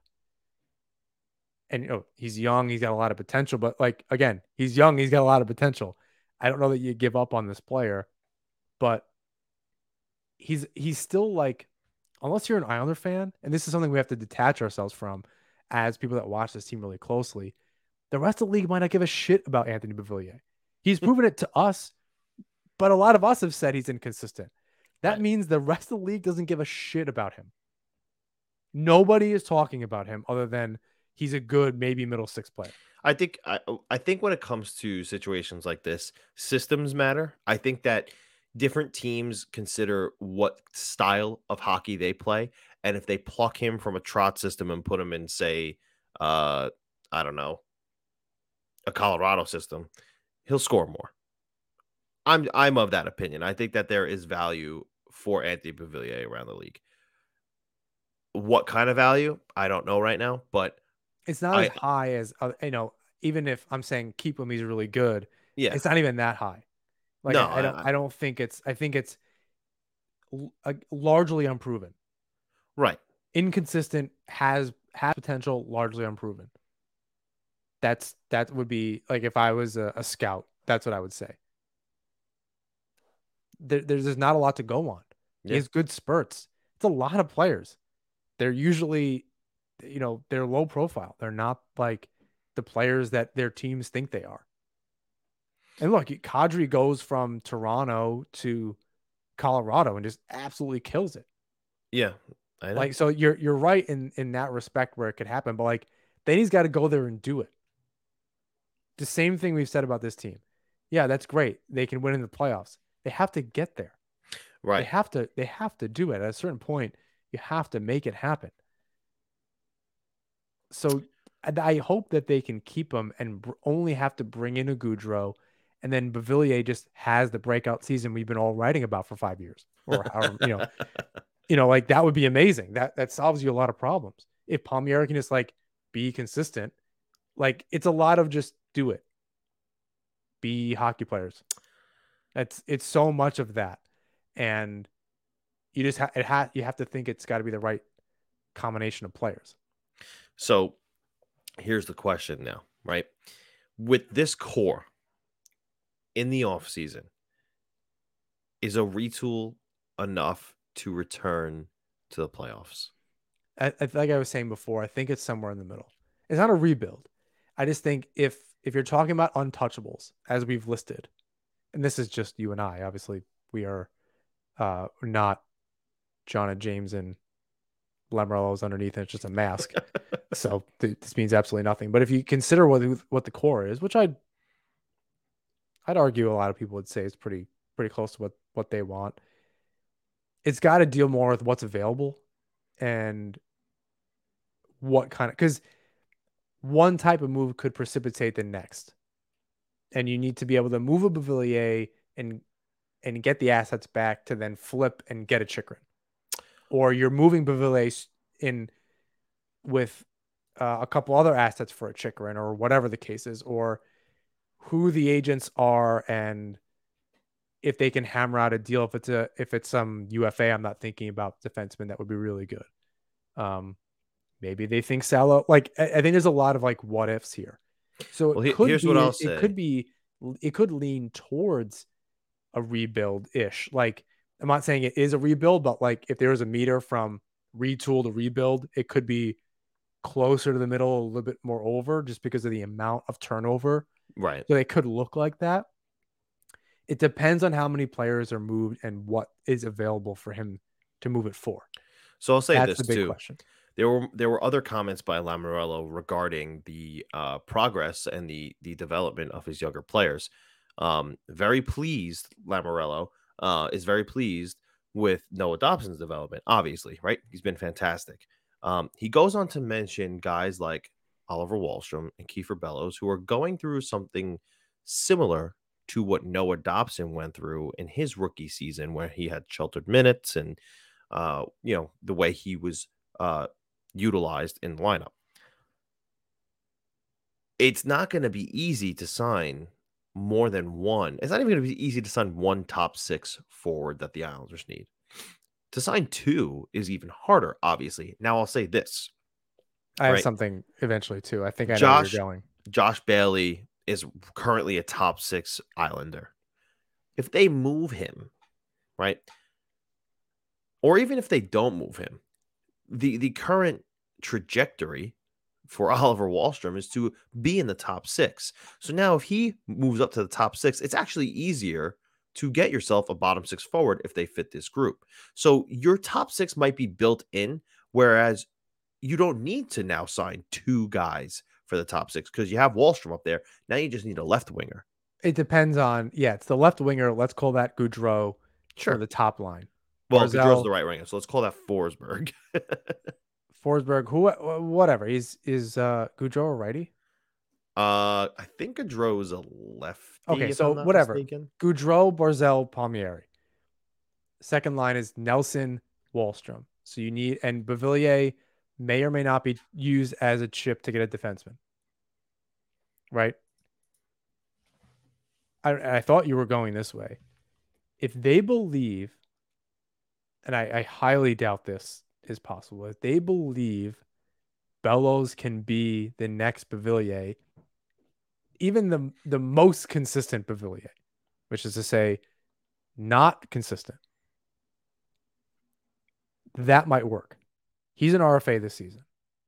And you know he's young, he's got a lot of potential. But like again, he's young, he's got a lot of potential. I don't know that you give up on this player, but he's he's still like unless you're an Islander fan, and this is something we have to detach ourselves from as people that watch this team really closely, the rest of the league might not give a shit about Anthony Bavillier. He's proven it to us, but a lot of us have said he's inconsistent. That Right. means the rest of the league doesn't give a shit about him. Nobody is talking about him other than he's a good, maybe middle six player. I think I I think when it comes to situations like this, systems matter. I think that different teams consider what style of hockey they play, and if they pluck him from a Trotz system and put him in, say, uh, I don't know, a Colorado system, he'll score more. I'm I'm of that opinion. I think that there is value for Anthony Beauvillier around the league. What kind of value? I don't know right now, but It's not I- as high as uh, you know. Even if I'm saying keep him, he's really good. yeah, It's not even that high. Like No, I, I don't. I- I, don't think it's. I think it's l- uh, largely unproven, right. inconsistent, has has potential, largely unproven. That's that would be like if I was a, a scout. That's what I would say. There, there's not a lot to go on. He has good spurts. It's a lot of players. They're usually, you know, they're low profile. They're not like the players that their teams think they are. And look, Kadri goes from Toronto to Colorado and just absolutely kills it. Yeah, I know. Like, so you're you're right in in that respect where it could happen, but like then he's got to go there and do it. The same thing we've said about this team. Yeah, that's great. They can win in the playoffs. They have to get there. Right. They have to they have to do it. At a certain point, you have to make it happen. So I hope that they can keep him and br- only have to bring in a Gaudreau and then Beauvillier just has the breakout season we've been all writing about for five years, or however, you know, you know, like that would be amazing. That that solves you a lot of problems. If Palmieri can just like be consistent, like it's a lot of just do it. Be hockey players. It's it's so much of that, and you just have it ha- you have to think it's got to be the right combination of players. So here's the question now, right? With this core in the off season, is a retool enough to return to the playoffs? I, I, like I was saying before, I think it's somewhere in the middle. It's not a rebuild. I just think if if you're talking about untouchables, as we've listed, and this is just you and I, obviously we are uh not John and James and Lamoriello's underneath, and it's just a mask. so th- this means absolutely nothing. But if you consider what what the core is, which I'd I'd argue a lot of people would say is pretty pretty close to what what they want. It's got to deal more with what's available and what kind of because one type of move could precipitate the next, and you need to be able to move a Beauvillier and and get the assets back to then flip and get a Chychrun, or you're moving Beauvillier in with uh, a couple other assets for a Chychrun or whatever the case is, or who the agents are and if they can hammer out a deal. If it's a if it's some UFA, I'm not thinking about defenseman that would be really good. Um, maybe they think Salo. Like I, I think there's a lot of like what ifs here. So well, it could here's be, what I'll it, say. It could be it could lean towards a rebuild ish. Like I'm not saying it is a rebuild, but like if there was a meter from retool to rebuild, it could be closer to the middle, a little bit more over, just because of the amount of turnover. Right. So it could look like that. It depends on how many players are moved and what is available for him to move it for. So I'll say That's this too. question. There were there were other comments by Lamoriello regarding the uh, progress and the the development of his younger players. Um, very pleased, Lamoriello uh, is very pleased with Noah Dobson's development. Obviously, right? He's been fantastic. Um, he goes on to mention guys like Oliver Wahlstrom and Kiefer Bellows who are going through something similar to what Noah Dobson went through in his rookie season, where he had sheltered minutes and uh, you know the way he was uh, utilized in the lineup. It's not going to be easy to sign more than one. It's not even going to be easy to sign one top six forward that the Islanders need. To sign two is even harder, obviously. Now, I'll say this I have Right. something eventually too. I think I know Josh- where you're going. Josh Bailey is currently a top six Islander. If they move him, right, or even if they don't move him, the the current trajectory for Oliver Wahlstrom is to be in the top six. So now, if he moves up to the top six, it's actually easier to get yourself a bottom six forward if they fit this group. So your top six might be built in, whereas you don't need to now sign two guys for the top six because you have Wahlstrom up there. Now you just need a left winger. It depends on yeah, it's the left winger. Let's call that Gaudreau for the top line. Well, Barzal- Gaudreau's the right winger, so let's call that Forsberg. Forsberg, who whatever. is is uh Gaudreau a righty? uh, I think Gaudreau is a lefty. Okay, so whatever. mistaken. Gaudreau, Barzal, Palmieri. Second line is Nelson, Wahlstrom. So you need and Beauvillier may or may not be used as a chip to get a defenseman. Right? I, I thought you were going this way. If they believe, and I, I highly doubt this is possible, if they believe Bellows can be the next Beauvillier, even the the most consistent Beauvillier, which is to say, not consistent, that might work. He's an RFA this season,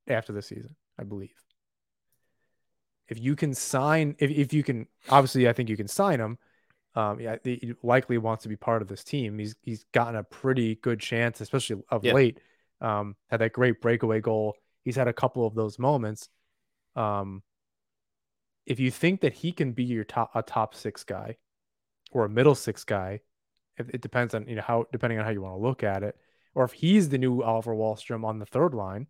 after the season, I believe. If you can sign, if, if you can, obviously, I think you can sign him. Um, yeah, he likely wants to be part of this team. He's he's gotten a pretty good chance, especially of Yeah. late. Um, had that great breakaway goal. He's had a couple of those moments. Um, if you think that he can be your top a top six guy or a middle six guy, it, it depends on you know how depending on how you want to look at it, or if he's the new Oliver Wahlstrom on the third line,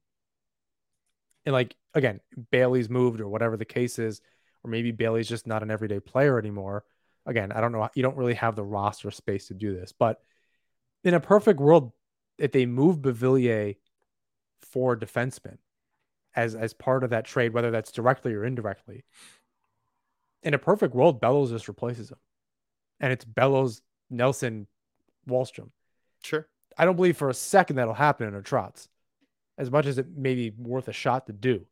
and like again Bailey's moved or whatever the case is, or maybe Bailey's just not an everyday player anymore. Again, I don't know. You don't really have the roster space to do this, but in a perfect world, if they move Beauvillier for defenseman as as part of that trade, whether that's directly or indirectly, in a perfect world, Bellows just replaces him, and it's Bellows, Nelson, Wahlstrom. Sure. I don't believe for a second that'll happen in a trots, as much as it may be worth a shot to do.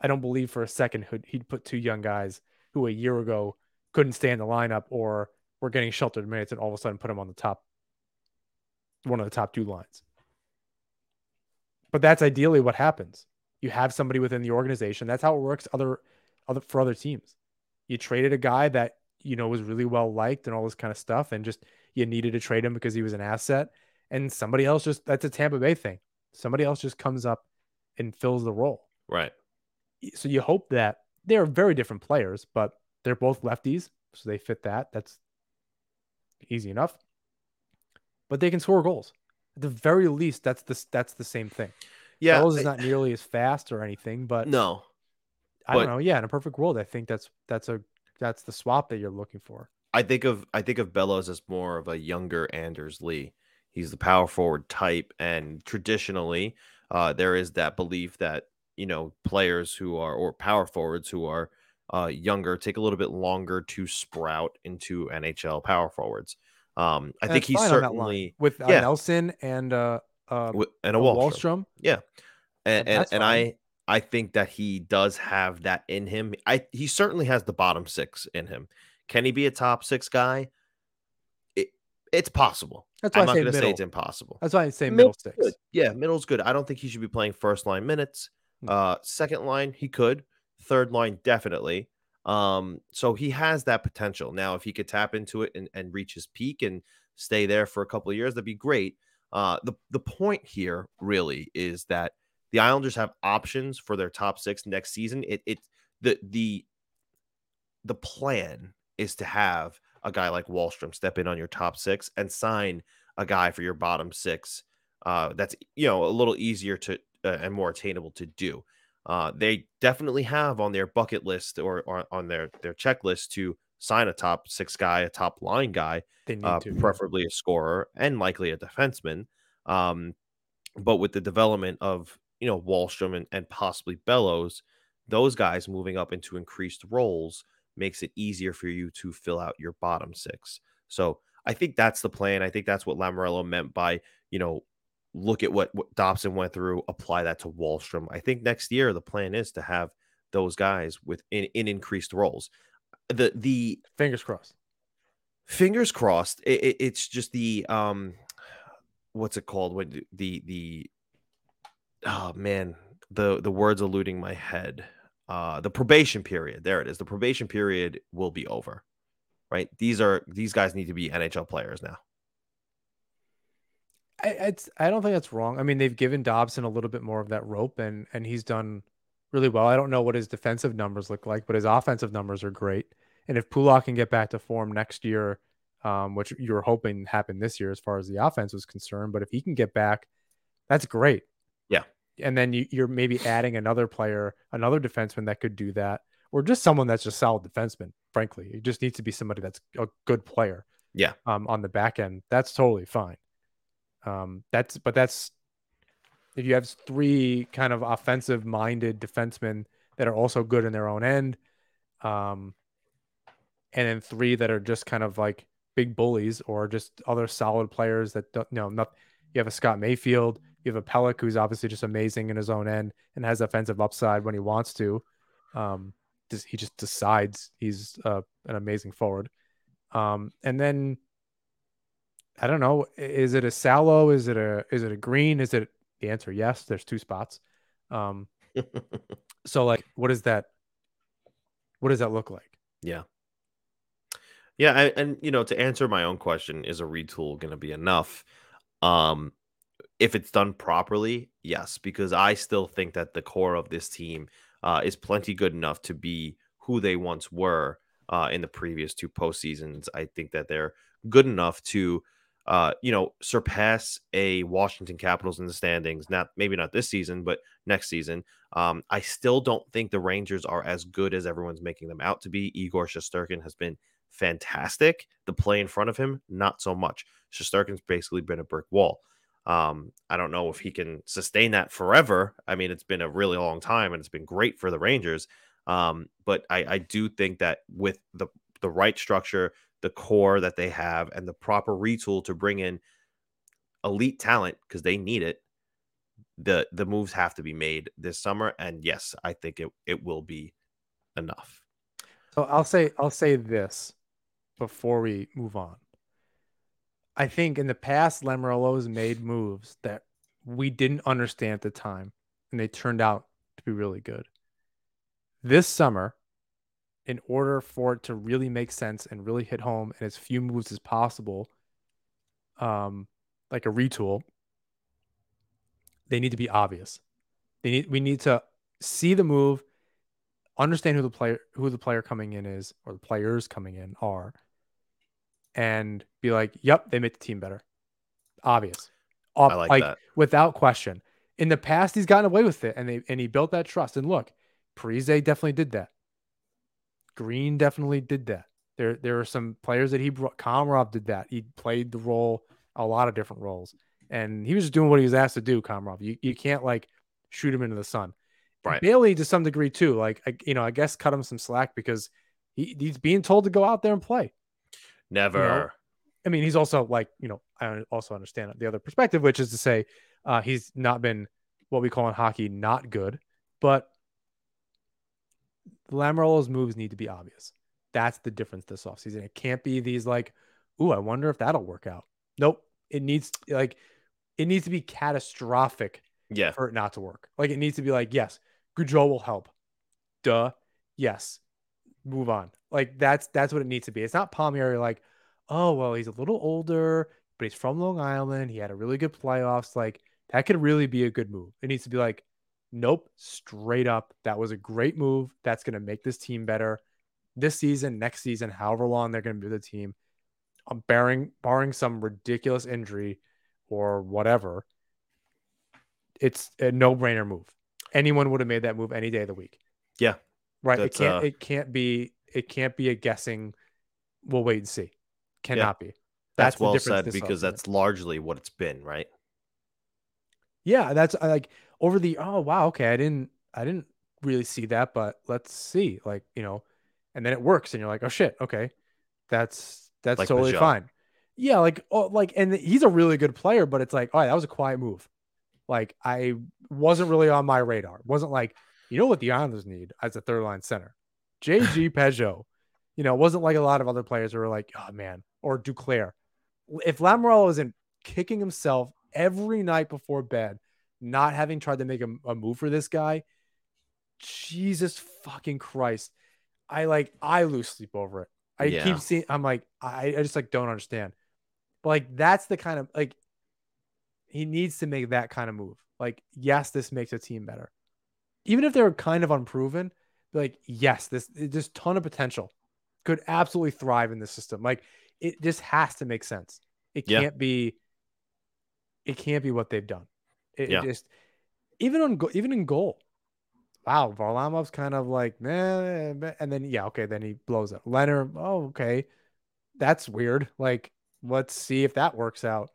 I don't believe for a second he'd put two young guys who a year ago couldn't stay in the lineup or were getting sheltered minutes and all of a sudden put them on the top, one of the top two lines. But that's ideally what happens. You have somebody within the organization. That's how it works other, other for other teams. You traded a guy that you know was really well liked and all this kind of stuff, and just you needed to trade him because he was an asset. And somebody else just that's a Tampa Bay thing. Somebody else just comes up and fills the role. Right. So you hope that they're very different players, but they're both lefties, so they fit that. That's easy enough. But they can score goals. At the very least, that's the that's the same thing. Yeah, Bellows is not nearly as fast or anything, but no, I don't know. Yeah, in a perfect world, I think that's that's a that's the swap that you're looking for. I think of I think of Bellows as more of a younger Anders Lee. He's the power forward type, and traditionally, uh, there is that belief that you know players who are or power forwards who are uh, younger take a little bit longer to sprout into NHL power forwards. Um, I And think he's fine on that line certainly with uh, yeah. Nelson and uh, uh, wi- and a uh, Wahlstrom. Wahlstrom. Yeah, and And and. I I think that he does have that in him. I he certainly has the bottom six in him. Can he be a top six guy? It it's possible. That's why I'm I not say going to say it's impossible. That's why I say Middle- middle six. Good. Yeah, middle's good. I don't think he should be playing first line minutes. Hmm. Uh, second line he could. Third line definitely. Um, so he has that potential. Now, if he could tap into it and, and reach his peak and stay there for a couple of years, that'd be great. Uh, the the point here really is that the Islanders have options for their top six next season. It it the the the plan is to have a guy like Wahlstrom step in on your top six and sign a guy for your bottom six. Uh, that's you know a little easier to uh, and more attainable to do. Uh, they definitely have on their bucket list or, or on their their checklist to sign a top six guy, a top line guy, uh, preferably a scorer and likely a defenseman. Um, but with the development of you know Wahlstrom and, and possibly Bellows, those guys moving up into increased roles makes it easier for you to fill out your bottom six. So I think that's the plan. I think that's what Lamoriello meant by you know look at what, what Dobson went through, apply that to Wahlstrom. I think next year the plan is to have those guys with in, in increased roles. The the Fingers crossed. fingers crossed. It, it- it's just the um what's it called? When the the oh man the the words eluding my head. Uh the probation period. There it is. The probation period will be over right? These are these guys need to be nhl players now I, it's I don't think that's wrong. I mean, they've given Dobson a little bit more of that rope, and and he's done really well. I don't know what his defensive numbers look like, but his offensive numbers are great. And if Pulock can get back to form next year, um, which you're hoping happened this year as far as the offense was concerned, but if he can get back, that's great. Yeah. And then you, you're maybe adding another player, another defenseman that could do that, or just someone that's just solid defenseman. Frankly, it just needs to be somebody that's a good player. Yeah. Um, on the back end, that's totally fine. Um, that's but that's if you have three kind of offensive minded defensemen that are also good in their own end, um, and then three that are just kind of like big bullies or just other solid players that don't you know not you have a Scott Mayfield, you have a Pelech who's obviously just amazing in his own end and has offensive upside when he wants to. Um, he just decides he's uh, an amazing forward. Um, and then I don't know. Is it a Salo? Is it a is it a Greene? Is it the answer? Yes. There's two spots. Um, so like, what is that? What does that look like? yeah yeah and, and you know to answer my own question is a retool going to be enough um if it's done properly yes because i still think that the core of this team uh, is plenty good enough to be who they once were uh, in the previous two postseasons i think that they're good enough to uh, you know, surpass a Washington Capitals in the standings. Not maybe not this season, but next season. Um, I still don't think the Rangers are as good as everyone's making them out to be. Igor Shesterkin has been fantastic. The play in front of him, not so much. Shesterkin's basically been a brick wall. Um, I don't know if he can sustain that forever. I mean, it's been a really long time and it's been great for the Rangers. Um, but I, I do think that with the the right structure, the core that they have, and the proper retool to bring in elite talent because they need it, the the moves have to be made this summer. And yes, I think it it will be enough. So I'll say I'll say this before we move on. I think in the past, Lamoriello's made moves that we didn't understand at the time, and they turned out to be really good. This summer, in order for it to really make sense and really hit home and as few moves as possible, um, like a retool, they need to be obvious. They need we need to see the move, understand who the player who the player coming in is or the players coming in are, and be like, "Yep, they made the team better." Obvious, I like, like that without question. In the past, he's gotten away with it, and they and he built that trust. And look, Parise definitely did that. Greene definitely did that. There, there are some players that he brought. Komarov did that. He played the role, a lot of different roles, and he was just doing what he was asked to do. Komarov, you, you can't like shoot him into the sun. Right. Bailey to some degree too. Like, I, you know, I guess cut him some slack because he, he's being told to go out there and play. Never. You know? I mean, he's also like, you know, I also understand the other perspective, which is to say, uh, he's not been what we call in hockey not good, but Lamoriello's moves need to be obvious. That's the difference this offseason. It can't be these like, ooh, I wonder if that'll work out. Nope. It needs like it needs to be catastrophic yeah. for it not to work. Like it needs to be like, yes, Gaudreau will help. Duh. Yes. Move on. Like that's that's what it needs to be. It's not Palmieri like, oh well, he's a little older, but he's from Long Island. He had a really good playoffs. Like that could really be a good move. It needs to be like, Nope, straight up. That was a great move. That's going to make this team better this season, next season, however long they're going to be the team. I'm barring barring some ridiculous injury or whatever. It's a no-brainer move. Anyone would have made that move any day of the week. Yeah. Right. It can't uh... it can't be it can't be a guessing we'll wait and see. Cannot yeah. be. That's, that's well said because that's largely what it's been, right? Yeah, that's like over the oh wow okay I didn't I didn't really see that but let's see like you know and then it works and you're like oh shit okay that's that's like totally fine. Yeah like oh like and he's a really good player but it's like all right that was a quiet move. Like I wasn't really on my radar. Wasn't like you know what the Islanders need as a third line center? JG Pageau you know it wasn't like a lot of other players who were like oh man or Duclair. If Lamoriello isn't kicking himself every night before bed not having tried to make a, a move for this guy, Jesus fucking Christ. I like I lose sleep over it. I yeah. keep seeing I'm like, I, I just like don't understand. But like that's the kind of like he needs to make that kind of move. Like, yes, this makes a team better. Even if they're kind of unproven, like, yes, this just ton of potential. Could absolutely thrive in the system. Like it just has to make sense. It can't be it can't be what they've done. It, yeah. it just even on even in goal. Wow, Varlamov's kind of like man, and then yeah, okay, then he blows up. Leonard, oh okay, that's weird. Like, let's see if that works out.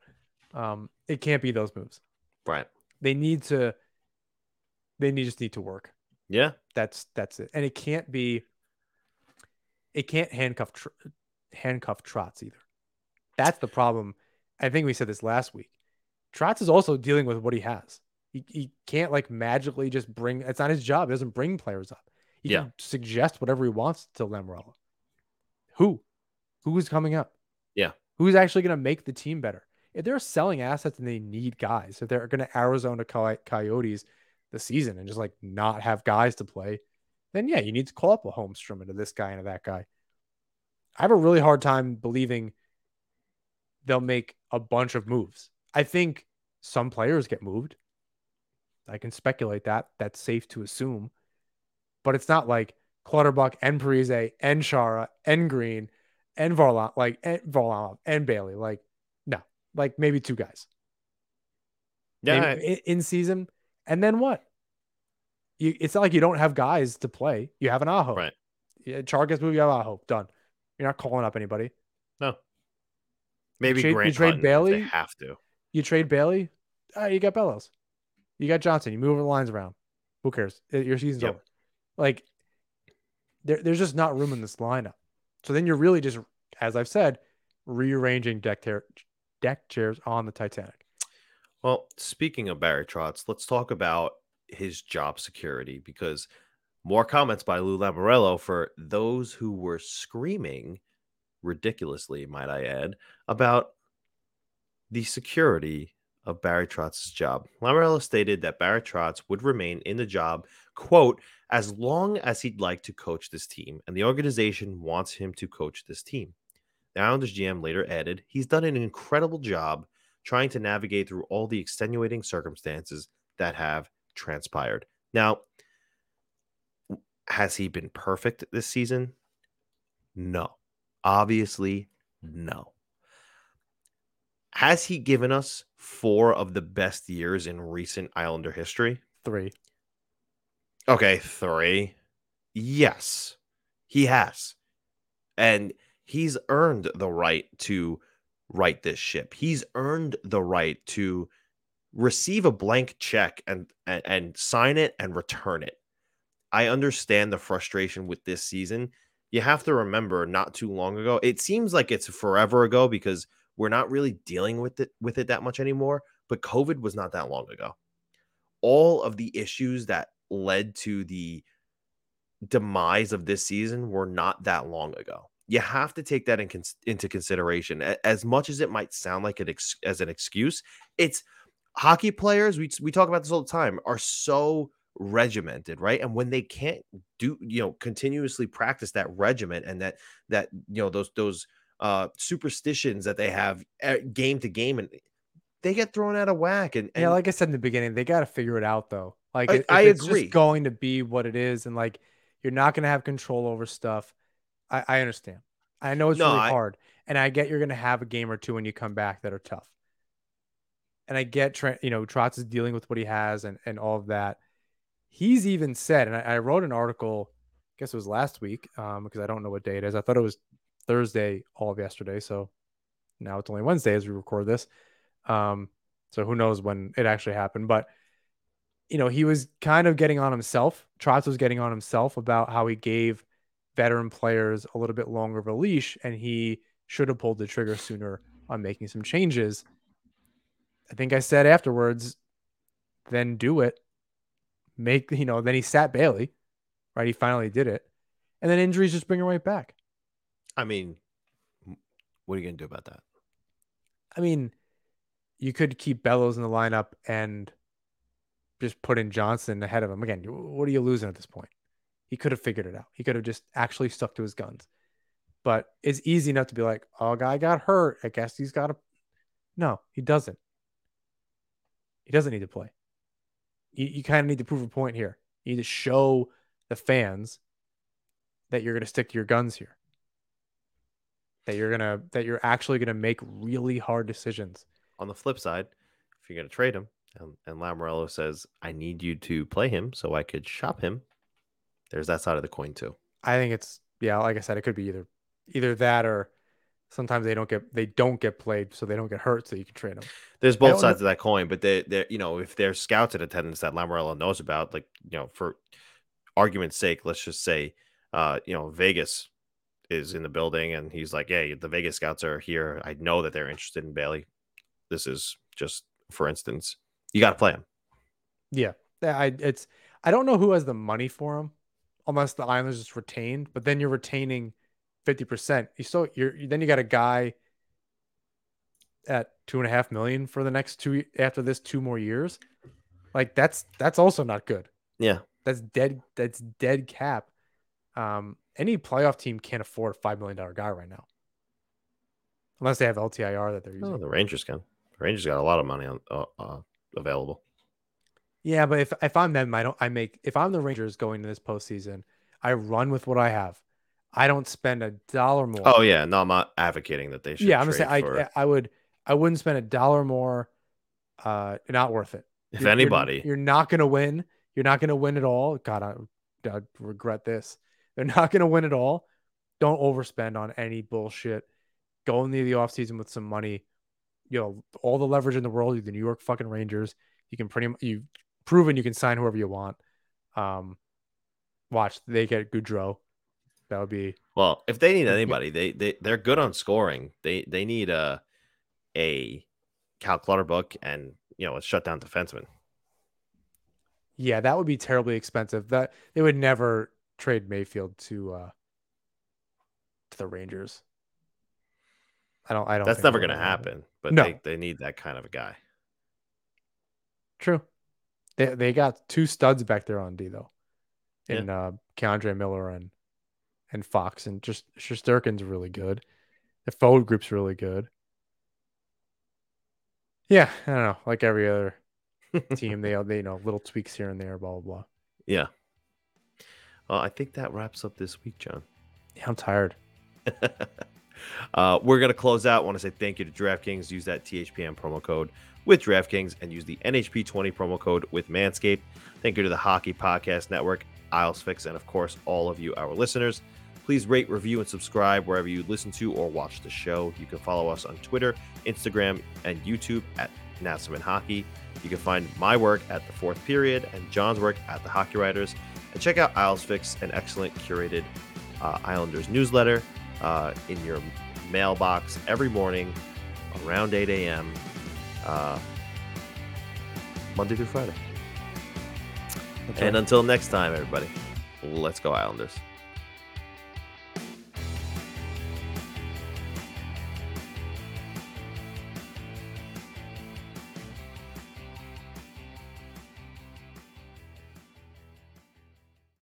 Um, it can't be those moves. Right. They need to. They need just need to work. Yeah. That's that's it, and it can't be. It can't handcuff tr- handcuff Trotz either. That's the problem. I think we said this last week. Trotz is also dealing with what he has. He, he can't like magically just bring it's not his job. He doesn't bring players up. He yeah. can suggest whatever he wants to Lamoriello. Who? Who is coming up? Yeah. Who's actually going to make the team better? If they're selling assets and they need guys, if they're going to Arizona Coyotes the season and just like not have guys to play, then yeah, you need to call up a Holmstrom into this guy and to that guy. I have a really hard time believing they'll make a bunch of moves. I think some players get moved. I can speculate that. That's safe to assume. But it's not like Clutterbuck and Parise and Chara and Greene and Varlamov, like and Varlamov and Bailey. Like, no, like maybe two guys. Yeah, in, in season, and then what? You, it's not like you don't have guys to play. You have an Aho. right. Yeah, Char gets moved. You have Aho. Done. You're not calling up anybody. No. Maybe trade- you trade Hutton if Bailey? They have to. You trade Bailey. Ah, you got Bellows. You got Johnston. You move the lines around. Who cares? Uh, Your season's Yep. over. Like there, there's just not room in this lineup. So then you're really just, as I've said, rearranging deck ter- deck chairs on the Titanic. Well, speaking of Barry Trotz, let's talk about his job security because more comments by Lou Lamoriello for those who were screaming ridiculously, might I add, about the security of Barry Trotz's job. Lamoriello stated that Barry Trotz would remain in the job, quote, as long as he'd like to coach this team, and the organization wants him to coach this team. The Islanders GM later added, he's done an incredible job trying to navigate through all the extenuating circumstances that have transpired. Now, has he been perfect this season? No. Obviously, no. Has he given us four of the best years in recent Islander history? Three. Okay, three. Yes, he has. And he's earned the right to right this ship. He's earned the right to receive a blank check and, and, and sign it and return it. I understand the frustration with this season. You have to remember not too long ago. It seems like it's forever ago because we're not really dealing with it with it that much anymore, but COVID was not that long ago. All of the issues that led to the demise of this season were not that long ago. You have to take that in into consideration. As much as it might sound like an ex- as an excuse, it's hockey players. We we talk about this all the time. Are so regimented, right? And when they can't do, you know, continuously practice that regiment and that that you know those those uh superstitions that they have uh, game to game, and they get thrown out of whack. And, and yeah, like I said in the beginning, they got to figure it out though. Like I- I it's agree. just going to be what it is, and like you're not going to have control over stuff. I, I understand. I know it's No, really I- hard, and I get you're going to have a game or two when you come back that are tough. And I get, Trent, you know, Trotz is dealing with what he has and and all of that. He's even said, and I, I wrote an article, I guess it was last week, um, because I don't know what day it is. I thought it was Thursday all of yesterday, so now it's only Wednesday as we record this. Um, so who knows when it actually happened, but you know, he was kind of getting on himself. Trotz was getting on himself about how he gave veteran players a little bit longer of a leash and he should have pulled the trigger sooner on making some changes. I think I said afterwards, then do it. Make, you know, then he sat Bailey, right? He finally did it. And then injuries just bring him right back. I mean, what are you gonna do about that? I mean, you could keep Bellows in the lineup and just put in Johnston ahead of him. Again, what are you losing at this point? He could have figured it out. He could have just actually stuck to his guns. But it's easy enough to be like, oh, guy got hurt. I guess he's got to. No, he doesn't. He doesn't need to play. You, you kind of need to prove a point here. You need to show the fans that you're going to stick to your guns here. That you're gonna that you're actually gonna make really hard decisions. On the flip side, if you're gonna trade him, and, and Lamoriello says, "I need you to play him so I could shop him," there's that side of the coin too. I think it's yeah, like I said, it could be either either that or sometimes they don't get they don't get played, so they don't get hurt, so you can trade them. There's both don't sides of that coin, but they, they, you know, if there's scouts in attendance that Lamoriello knows about, like, you know, for argument's sake, let's just say, uh, you know, Vegas is in the building, and he's like, "Hey, the Vegas scouts are here. I know that they're interested in Bailey. This is just, for instance, you got to play him." Yeah, yeah, I it's I don't know who has the money for him, unless the Islanders just retained. But then you're retaining fifty percent. You still you're then you got a guy at two and a half million for the next two after this two more years. Like that's that's also not good. Yeah, That's dead. That's dead cap. Um, any playoff team can't afford a five million dollar guy right now, unless they have LTIR that they're using. oh, the Rangers can. The Rangers got a lot of money on uh, uh, available. Yeah, but if if I'm them, I don't. I make if I'm the Rangers going to this postseason, I run with what I have. I don't spend a dollar more. Oh yeah, no, I'm not advocating that they should. yeah, I'm gonna say I for- I would I wouldn't spend a dollar more. Uh, not worth it. If You're- you're- anybody, you're, not gonna win. You're not gonna win at all. God, I, I regret this. They're not gonna win at all. Don't overspend on any bullshit. Go into the offseason with some money. You know, all the leverage in the world. You're the New York fucking Rangers. You can pretty much you've proven you can sign whoever you want. Um, watch they get Gaudreau. That would be well, if they need anybody, they they they're good on scoring. They they need a a Cal Clutterbuck and you know a shutdown defenseman. yeah, that would be terribly expensive. That they would never trade Mayfield to uh to the Rangers. I don't I don't That's never going to happen. But No. they, they need that kind of a guy. True. They they got two studs back there on D though. In uh K'Andre Miller and and Fox and just Shesterkin's really good. The forward group's really good. Yeah, I don't know. Like every other team, they they you know little tweaks here and there, blah blah blah. Yeah. Well, I think that wraps up this week, John. Yeah, I'm tired. uh, we're going to close out. want to say thank you to DraftKings. Use that THPM promo code with DraftKings and use the NHP20 promo code with Manscaped. Thank you to the Hockey Podcast Network, Isles Fix, and of course, all of you, our listeners. Please rate, review, and subscribe wherever you listen to or watch the show. You can follow us on Twitter, Instagram, and YouTube at Nasserman Hockey. You can find my work at the fourth period and John's work at the Hockey Writers. And check out Isles Fix, an excellent curated uh, Islanders newsletter uh, in your mailbox every morning around 8 a.m. Uh, Monday through Friday. That's And right. until next time, everybody, let's go Islanders.